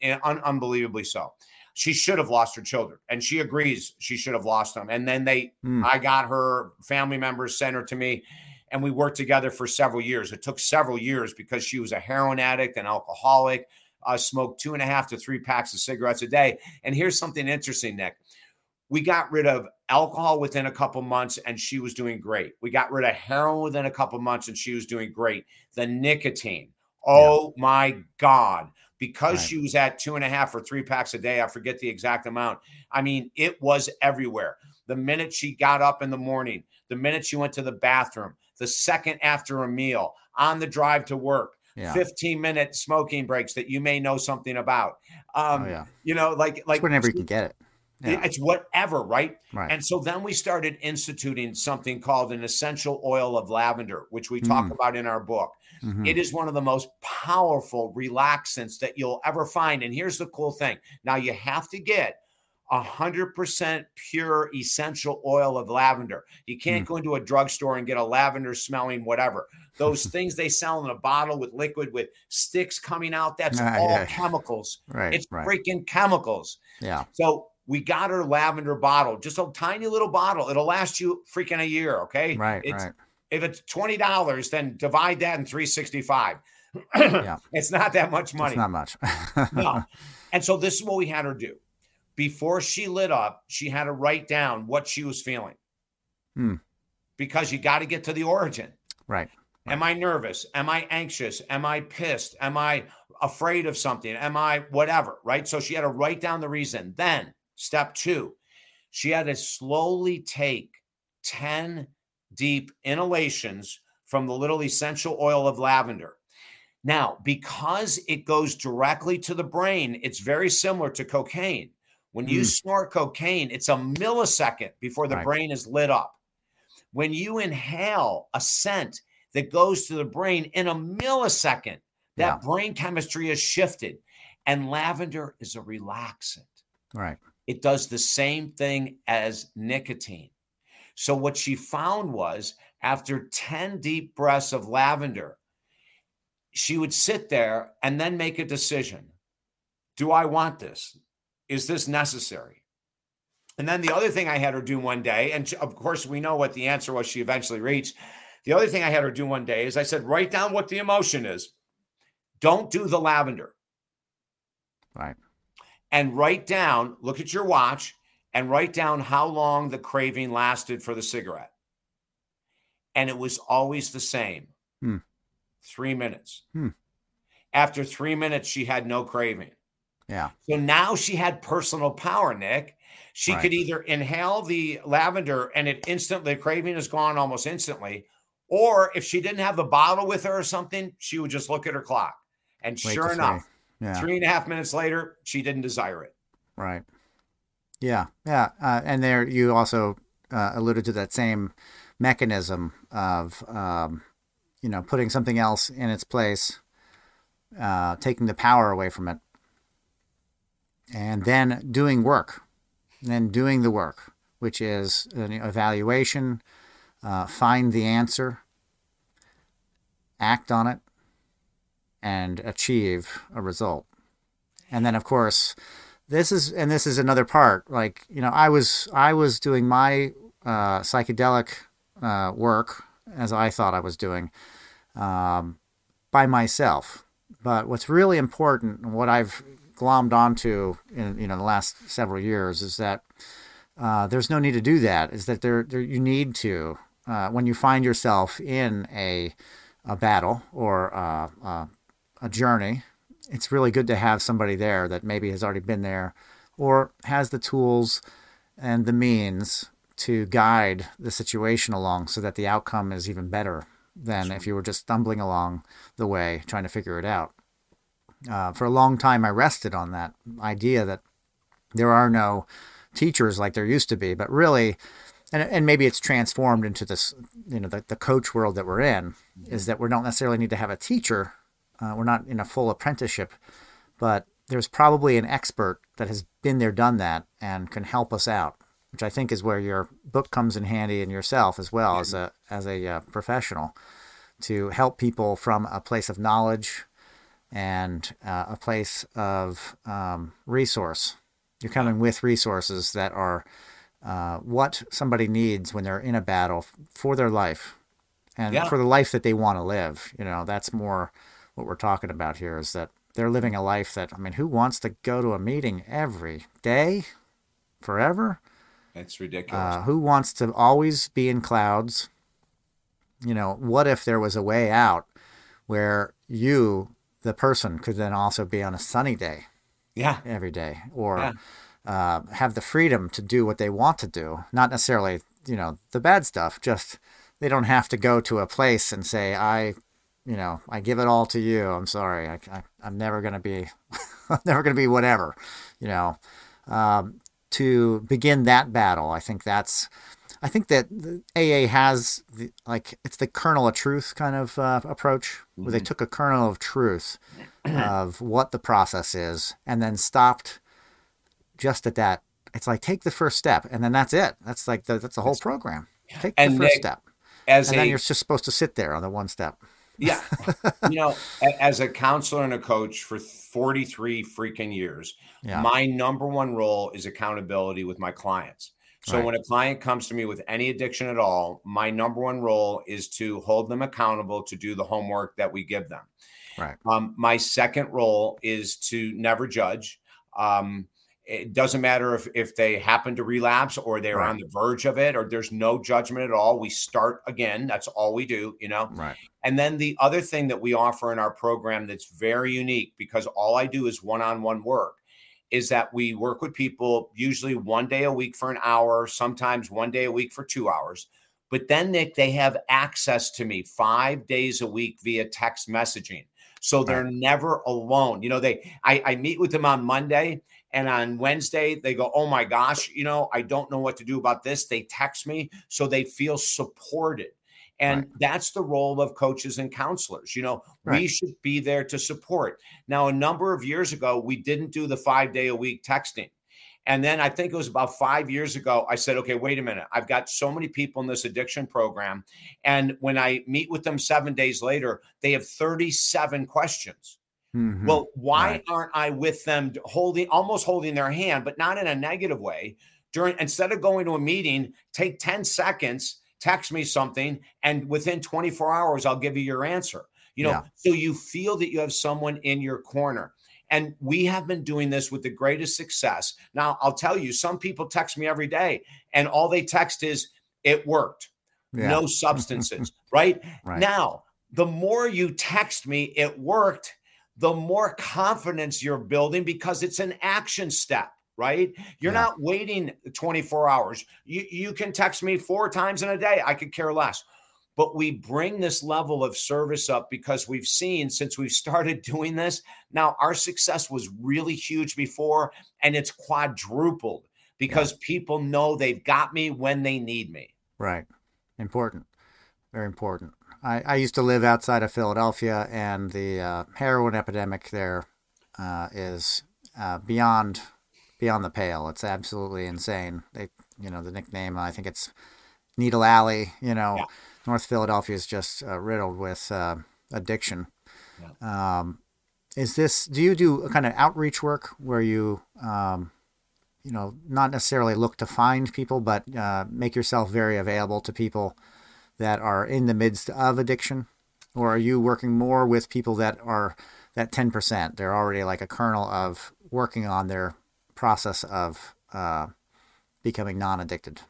un- unbelievably so. She should have lost her children, and she agrees she should have lost them. And then they, mm. I got her family members sent her to me, and we worked together for several years. It took several years because she was a heroin addict, an alcoholic, uh, smoked two and a half to three packs of cigarettes a day. And here's something interesting, Nic. We got rid of alcohol within a couple months and she was doing great. We got rid of heroin within a couple months and she was doing great. The nicotine, Oh yeah. my God. because Right. she was at two and a half or three packs a day. I forget the exact amount. I mean, it was everywhere. The minute she got up in the morning, the minute she went to the bathroom, the second after a meal, on the drive to work, Yeah. 15 minute smoking breaks that you may know something about. Um, oh yeah. You know, like, Like like whenever you can get it. Yeah. it's whatever, right? Right. And so then we started instituting something called an essential oil of lavender, which we talk Mm. about in our book. Mhm. It is one of the most powerful relaxants that you'll ever find. And here's the cool thing now you have to get 100% pure essential oil of lavender. You can't go into a drugstore and get a lavender smelling whatever. Those things they sell in a bottle with liquid with sticks coming out, that's Ah, all yeah. chemicals. right. It's right. freaking chemicals. Yeah. So we got her lavender bottle, just a tiny little bottle. It'll last you freaking a year. Okay. Right. It's, right. If it's twenty dollars, then divide that in three sixty five. Yeah. It's not that much money. It's not much. no. And so this is what we had her do. Before she lit up, she had to write down what she was feeling. Hmm. Because you got to get to the origin. right. Am I nervous? Am I anxious? Am I pissed? Am I afraid of something? Am I whatever? Right. So she had to write down the reason. Then, step two, she had to slowly take 10 deep inhalations from the little essential oil of lavender. Now, because it goes directly to the brain, it's very similar to cocaine. When you Mm. snort cocaine, it's a millisecond before the Right. brain is lit up. When you inhale a scent that goes to the brain in a millisecond, that Yeah. brain chemistry is shifted. And lavender is a relaxant. Right. It does the same thing as nicotine. So, what she found was after 10 deep breaths of lavender, she would sit there and then make a decision Do I want this? Is this necessary? And then the other thing I had her do one day, and of course, we know what the answer was she eventually reached. The other thing I had her do one day is I said, Write down what the emotion is. Don't do the lavender Right. and write down, look at your watch and write down how long the craving lasted for the cigarette. And it was always the same Hmm. three minutes. Hmm. After three minutes, she had no craving. Yeah. So now she had personal power, Nic. She Right. could either inhale the lavender and it instantly, the craving is gone almost instantly. Or if she didn't have the bottle with her or something, she would just look at her clock. And Wait sure enough. Yeah. three and a half minutes later, she didn't desire it. Right. Yeah. Yeah. Uh, and there you also uh, alluded to that same mechanism of, um, you know, putting something else in its place, uh, taking the power away from it, and then doing work, then doing the work, which is an evaluation, uh, find the answer, act on it, and achieve a result. And then, of course, this is and this is another part. Like you know, I was I was doing my uh, psychedelic uh, work as I thought I was doing um, by myself. But what's really important, and what I've glommed onto in you know the last several years, is that uh, there's no need to do that. Is that there, there you need to uh, when you find yourself in a a battle or uh, uh, a journey it's really good to have somebody there that maybe has already been there or has the tools and the means to guide the situation along so that the outcome is even better than if you were just stumbling along the way trying to figure it out. Uh, for a long time, I rested on that idea that there are no teachers like there used to be, but really, and, and maybe it's transformed into this, you know, the, the coach world that we're in, is that we don't necessarily need to have a teacher uh, we're not in a full apprenticeship, but there's probably an expert that has been there, done that, and can help us out, which I think is where your book comes in handy and yourself as well as a as a uh, professional to help people from a place of knowledge and uh, a place of um, resource. You're coming with resources that are uh, what somebody needs when they're in a battle for their life and Yeah. for the life that they want to live. You know, that's more what we're talking about here is that they're living a life that I mean, who wants to go to a meeting every day, forever? It's ridiculous. Uh, who wants to always be in clouds? You know, what if there was a way out where you the person could then also be on a sunny day Yeah. every day or Yeah. uh, have the freedom to do what they want to do not necessarily you know the bad stuff just they don't have to go to a place and say i you know i give it all to you. I'm sorry. I, I i'm never going to be i'm never going to be whatever you know. Um, to begin that battle i think that's i think that the aa has the, like it's the kernel of truth kind of uh, approach where they took a kernel of truth of what the process is and then stopped just at that. It's like take the first step and then that's it. That's like the, that's the whole program. Take the first Nic, step. As and a then you're just supposed to sit there on the one step Yeah. you know, as a counselor and a coach for 43 freaking years, Yeah. my number one role is accountability with my clients. So Right. when a client comes to me with any addiction at all, my number one role is to hold them accountable to do the homework that we give them. Right. Um, my second role is to never judge. Um, it doesn't matter if, if they happen to relapse or they're Right. on the verge of it or there's no judgment at all. We start again. That's all we do, you know? right And then the other thing that we offer in our program that's very unique because all I do is one on one work is that we work with people usually one day a week for an hour, sometimes one day a week for two hours. But then, Nic, they have access to me five days a week via text messaging. So they're never alone. You know, they I, I meet with them on Monday and on Wednesday they go, Oh my gosh, you know, I don't know what to do about this. They text me so they feel supported. And Right. that's the role of coaches and counselors. You know, we should be there to support. Now, a number of years ago, we didn't do the five day a week texting. And then I think it was about five years ago, I said, okay, wait a minute. I've got so many people in this addiction program. And when I meet with them seven days later, they have 37 questions. Mhm. Well, why Right. aren't I with them holding almost holding their hand, but not in a negative way? During instead of going to a meeting, take 10 seconds, text me something, and within 24 hours, I'll give you your answer. You know, Yeah. so you feel that you have someone in your corner. And we have been doing this with the greatest success. Now, I'll tell you, some people text me every day, and all they text is, it worked yeah. no substances, right? Right. Now, the more you text me, it worked, the more confidence you're building because it's an action step, right? You're Yeah. not waiting 24 hours. You, you can text me four times in a day. I could care less. But we bring this level of service up because we've seen since we've started doing this. Now, our success was really huge before, and it's quadrupled because people know they've got me when they need me. Right. Important. Very important. I, I used to live outside of Philadelphia, and the uh, heroin epidemic there uh, is uh, beyond beyond the pale. It's absolutely insane. They, you know, the nickname. I think it's Needle Alley. You know, Yeah. North Philadelphia is just uh, riddled with uh, addiction. Um, is this? Do you do a kind of outreach work where you um, you know, not necessarily look to find people, but uh, make yourself very available to people that are in the midst of addiction? Or are you working more with people that are that 10%? They're already like a kernel of working on their process of uh, becoming non addicted.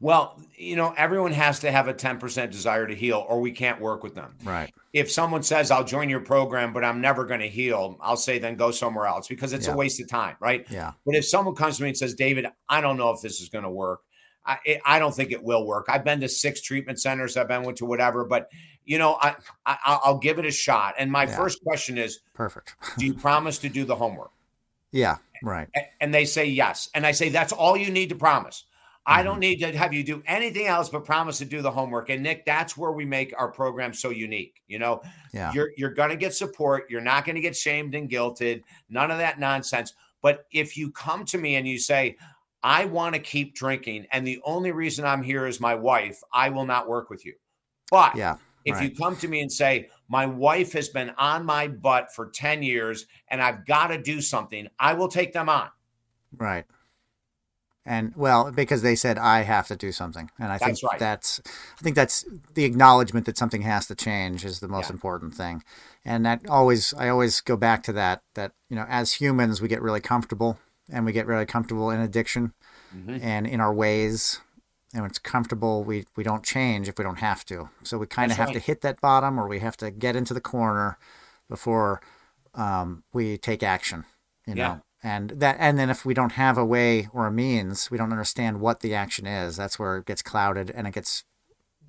Well, you know, everyone has to have a 10% desire to heal, or we can't work with them. Right. If someone says, I'll join your program, but I'm never going to heal, I'll say, then go somewhere else because it's Yeah. a waste of time, right? Yeah. But if someone comes to me and says, David, I don't know if this is going to work, I, it- I don't think it will work. I've been to six treatment centers, I've been with to whatever, but you know, I, I I'll give it a shot. And my Yeah. first question is, Perfect. do you promise to do the homework? yeah. Right. A- And they say yes. And I say, that's all you need to promise. I Mm-hmm. don't need to have you do anything else but promise to do the homework. And Nic, that's where we make our program so unique. You know, Yeah. you're you're gonna get support, you're not gonna get shamed and guilted, none of that nonsense. But if you come to me and you say, I want to keep drinking, and the only reason I'm here is my wife, I will not work with you. But Yeah. if right. you come to me and say, My wife has been on my butt for 10 years and I've got to do something, I will take them on. Right. And well, because they said I have to do something, and I That's think right. that's I think that's the acknowledgement that something has to change is the most Yeah. important thing, and that always I always go back to that that you know as humans we get really comfortable and we get really comfortable in addiction Mhm. and in our ways, and when it's comfortable we we don't change if we don't have to, so we kind of have to hit that bottom or we have to get into the corner before um, we take action. You know, and that and then if we don't have a way or a means, we don't understand what the action is. That's where it gets clouded and it gets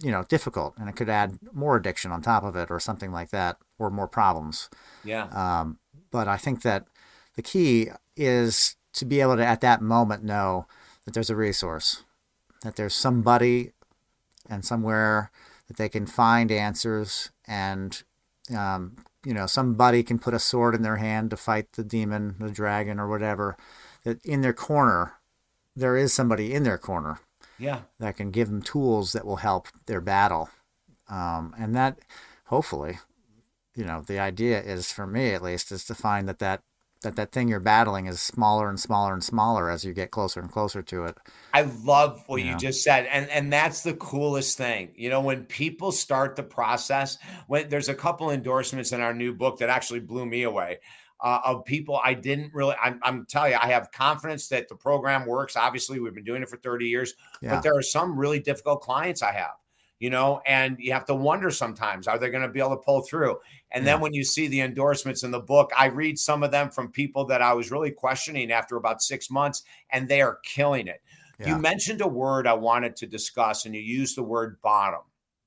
you know difficult, and it could add more addiction on top of it or something like that, or more problems. Yeah. Um, but I think that the key is to be able to, at that moment, know that there's a resource, that there's somebody and somewhere that they can find answers, and um, you know, somebody can put a sword in their hand to fight the demon, the dragon, or whatever. That in their corner, there is somebody in their corner Yeah. that can give them tools that will help their battle. Um, and that, hopefully, you know, the idea is for me at least is to find that that that that thing you're battling is smaller and smaller and smaller as you get closer and closer to it. I love what Yeah. you just said. And and that's the coolest thing. You know, when people start the process, when there's a couple endorsements in our new book that actually blew me away. Uh, of people I didn't really, I'm, I'm telling you, I have confidence that the program works. Obviously, we've been doing it for 30 years, Yeah. but there are some really difficult clients I have, you know, and you have to wonder sometimes, are they going to be able to pull through? And then when you see the endorsements in the book, I read some of them from people that I was really questioning after about six months, and they are killing it. Yeah. You mentioned a word I wanted to discuss, and you used the word bottom.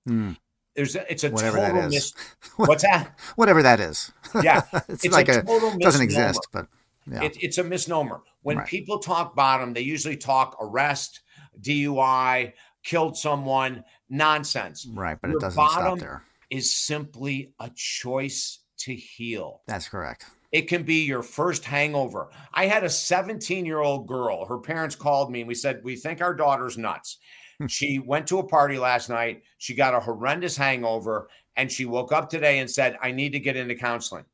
Hmm. There's a, it's a Whatever total that is. mis- What's that? Whatever that is. Yeah, it's, It's like a a, doesn't exist, but yeah. It, it's a misnomer. When Right. people talk bottom, they usually talk arrest, DUI, killed someone, nonsense. right, but your it doesn't stop there. Is simply a choice to heal. That's correct. It can be your first hangover. I had a 17 year old girl. Her parents called me and we said, We think our daughter's nuts. she went to a party last night. She got a horrendous hangover and she woke up today and said, I need to get into counseling.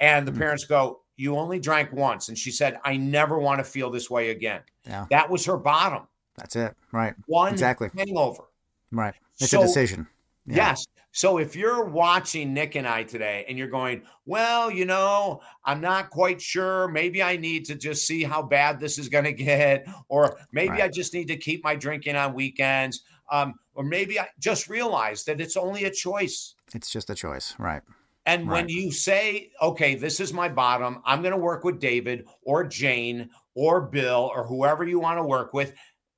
And the Hmm. parents go, You only drank once. And she said, I never want to feel this way again. Yeah. That was her bottom. That's it. Right. One Exactly. hangover. Right. It's So- a decision. Yeah. Yes. So if you're watching Nic and I today and you're going, well, you know, I'm not quite sure. Maybe I need to just see how bad this is going to get, or maybe Right. I just need to keep my drinking on weekends, um, or maybe I just realize that it's only a choice. It's just a choice. Right. And when you say, okay, this is my bottom, I'm going to work with David or Jane or Bill or whoever you want to work with,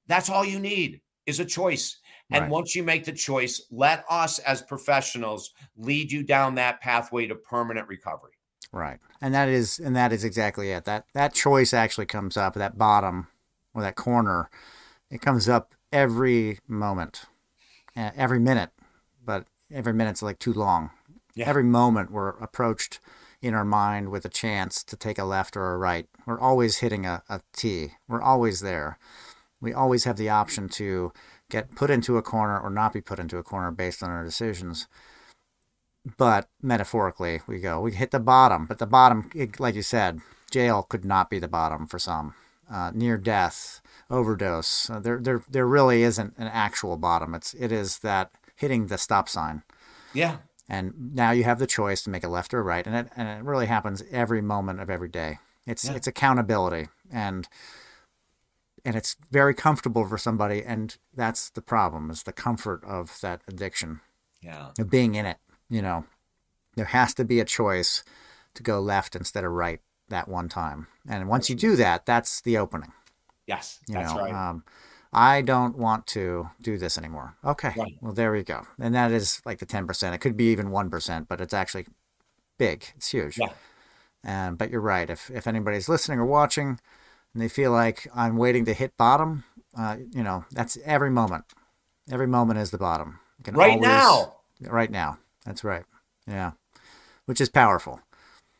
that's all you need is a choice. And Right. once you make the choice, let us as professionals lead you down that pathway to permanent recovery. Right. And that is and that is exactly it. That that choice actually comes up, that bottom or that corner, it comes up every moment. Every minute. But every minute's like too long. Yeah. Every moment we're approached in our mind with a chance to take a left or a right. We're always hitting a, a T. We're always there. We always have the option to get put into a corner or not be put into a corner based on our decisions. But metaphorically we go we hit the bottom but the bottom it- like you said jail could not be the bottom for some. Uh, near death overdose uh, there, there there really isn't an actual bottom. It's it is that hitting the stop sign. Yeah. and now you have the choice to make a left or a right and it, and it really happens every moment of every day. It's Yeah. it's accountability and and it's very comfortable for somebody and that's the problem is the comfort of that addiction Yeah. of being in it. You know, there has to be a choice to go left instead of right that one time. And once you do that, that's the opening. Yes. You That's know, right. um, I don't want to do this anymore. Okay. Right. Well, there we go. And that is like the 10%. It could be even 1%, but it's actually big. It's huge. Yeah. And, but you're right. If, if anybody's listening or watching and they feel like I'm waiting to hit bottom, uh, you know, that's every moment. Every moment is the bottom. Right always- now. Right now. That's right. Yeah. Which is powerful.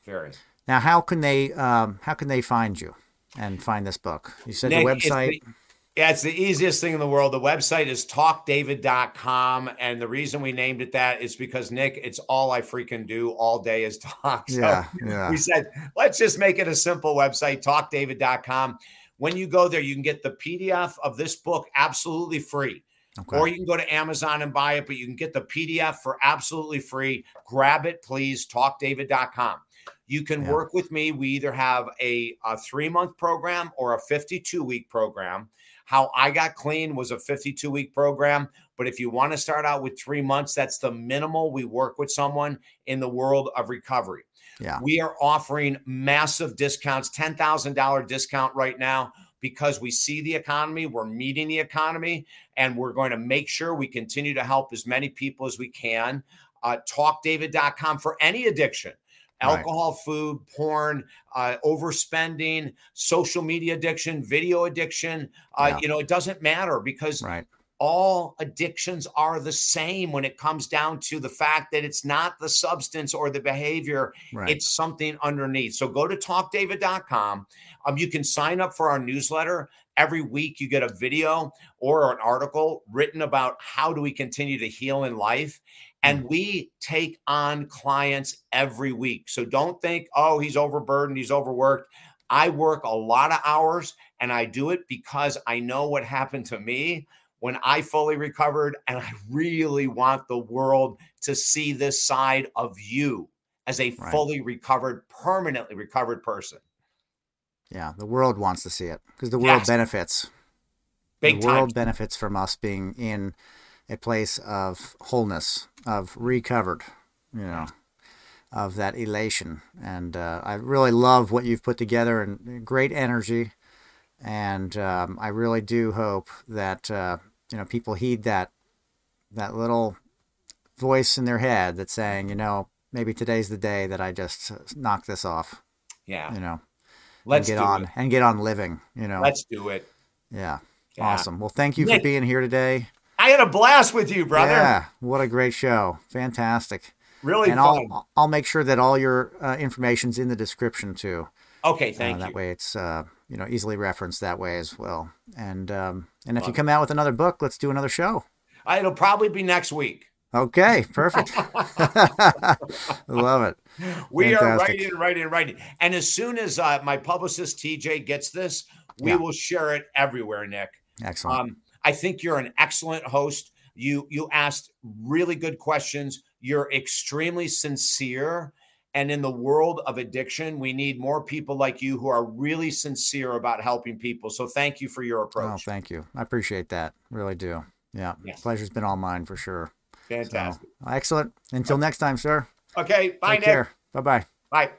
Very. Now, how can they um, how can they find you and find this book? You said Nic, the website. Yeah, it's the easiest thing in the world. The website is talkdavid.com. And the reason we named it that is because, Nic, it's all I freaking do all day is talk. So yeah, yeah. we said, let's just make it a simple website, talkdavid.com. When you go there, you can get the PDF of this book absolutely free. Okay. Or you can go to Amazon and buy it, but you can get the PDF for absolutely free. Grab it, please. Talkdavid.com. You can Yeah. work with me. We either have a, a three month program or a 52 week program. How I got clean was a 52 week program. But if you want to start out with three months, that's the minimal we work with someone in the world of recovery. Yeah. We are offering massive discounts, $10,000 discount right now because we see the economy, we're meeting the economy, and we're going to make sure we continue to help as many people as we can. Uh, talkdavid.com for any addiction. Right. Alcohol, food, porn, uh, overspending, social media addiction, video addiction. Uh, Yeah. You know, it doesn't matter because Right. all addictions are the same when it comes down to the fact that it's not the substance or the behavior Right. it's something underneath so go to talkdavid.com um, you can sign up for our newsletter every week you get a video or an article written about how do we continue to heal in life Hmm. and we take on clients every week so don't think oh he's overburdened he's overworked i work a lot of hours and i do it because i know what happened to me when I fully recovered, and I really want the world to see this side of you as a Right. fully recovered, permanently recovered person. Yeah. The world wants to see it because the world Yes. benefits. Big the time. world benefits from us being in a place of wholeness, of recovered, you know, of that elation. And uh, I really love what you've put together and great energy. And um, I really do hope that uh, you know people heed that that little voice in their head that's saying, you know, maybe today's the day that I just uh, knock this off, Yeah. you know, Let's get on it. and get on living, you know. Let's do it. yeah. Yeah. Awesome. Well, thank you for being here today. I had a blast with you, brother. Yeah, what a great show. Fantastic. Really and fun. I'll I'll make sure that all your uh, information's in the description too. okay, Uh, thank that you. way it's uh, you know easily referenced that way as well. And um, and if you come out with another book, let's do another show. Uh, It'll probably be next week. Okay, perfect. Love it. We are writing, writing, writing. And as soon as uh, my publicist TJ gets this, we Yeah. will share it everywhere, Nic. Excellent. Um, I think you're an excellent host. You you asked really good questions. You're extremely sincere. And in the world of addiction, we need more people like you who are really sincere about helping people. So thank you for your oh, approach. thank you. I appreciate that. Really do. Yeah. Yes. Pleasure's been all mine for sure. So, Fantastic. excellent. Until next time, sir. Okay. Bye, Take Nic. care. Bye bye. Bye.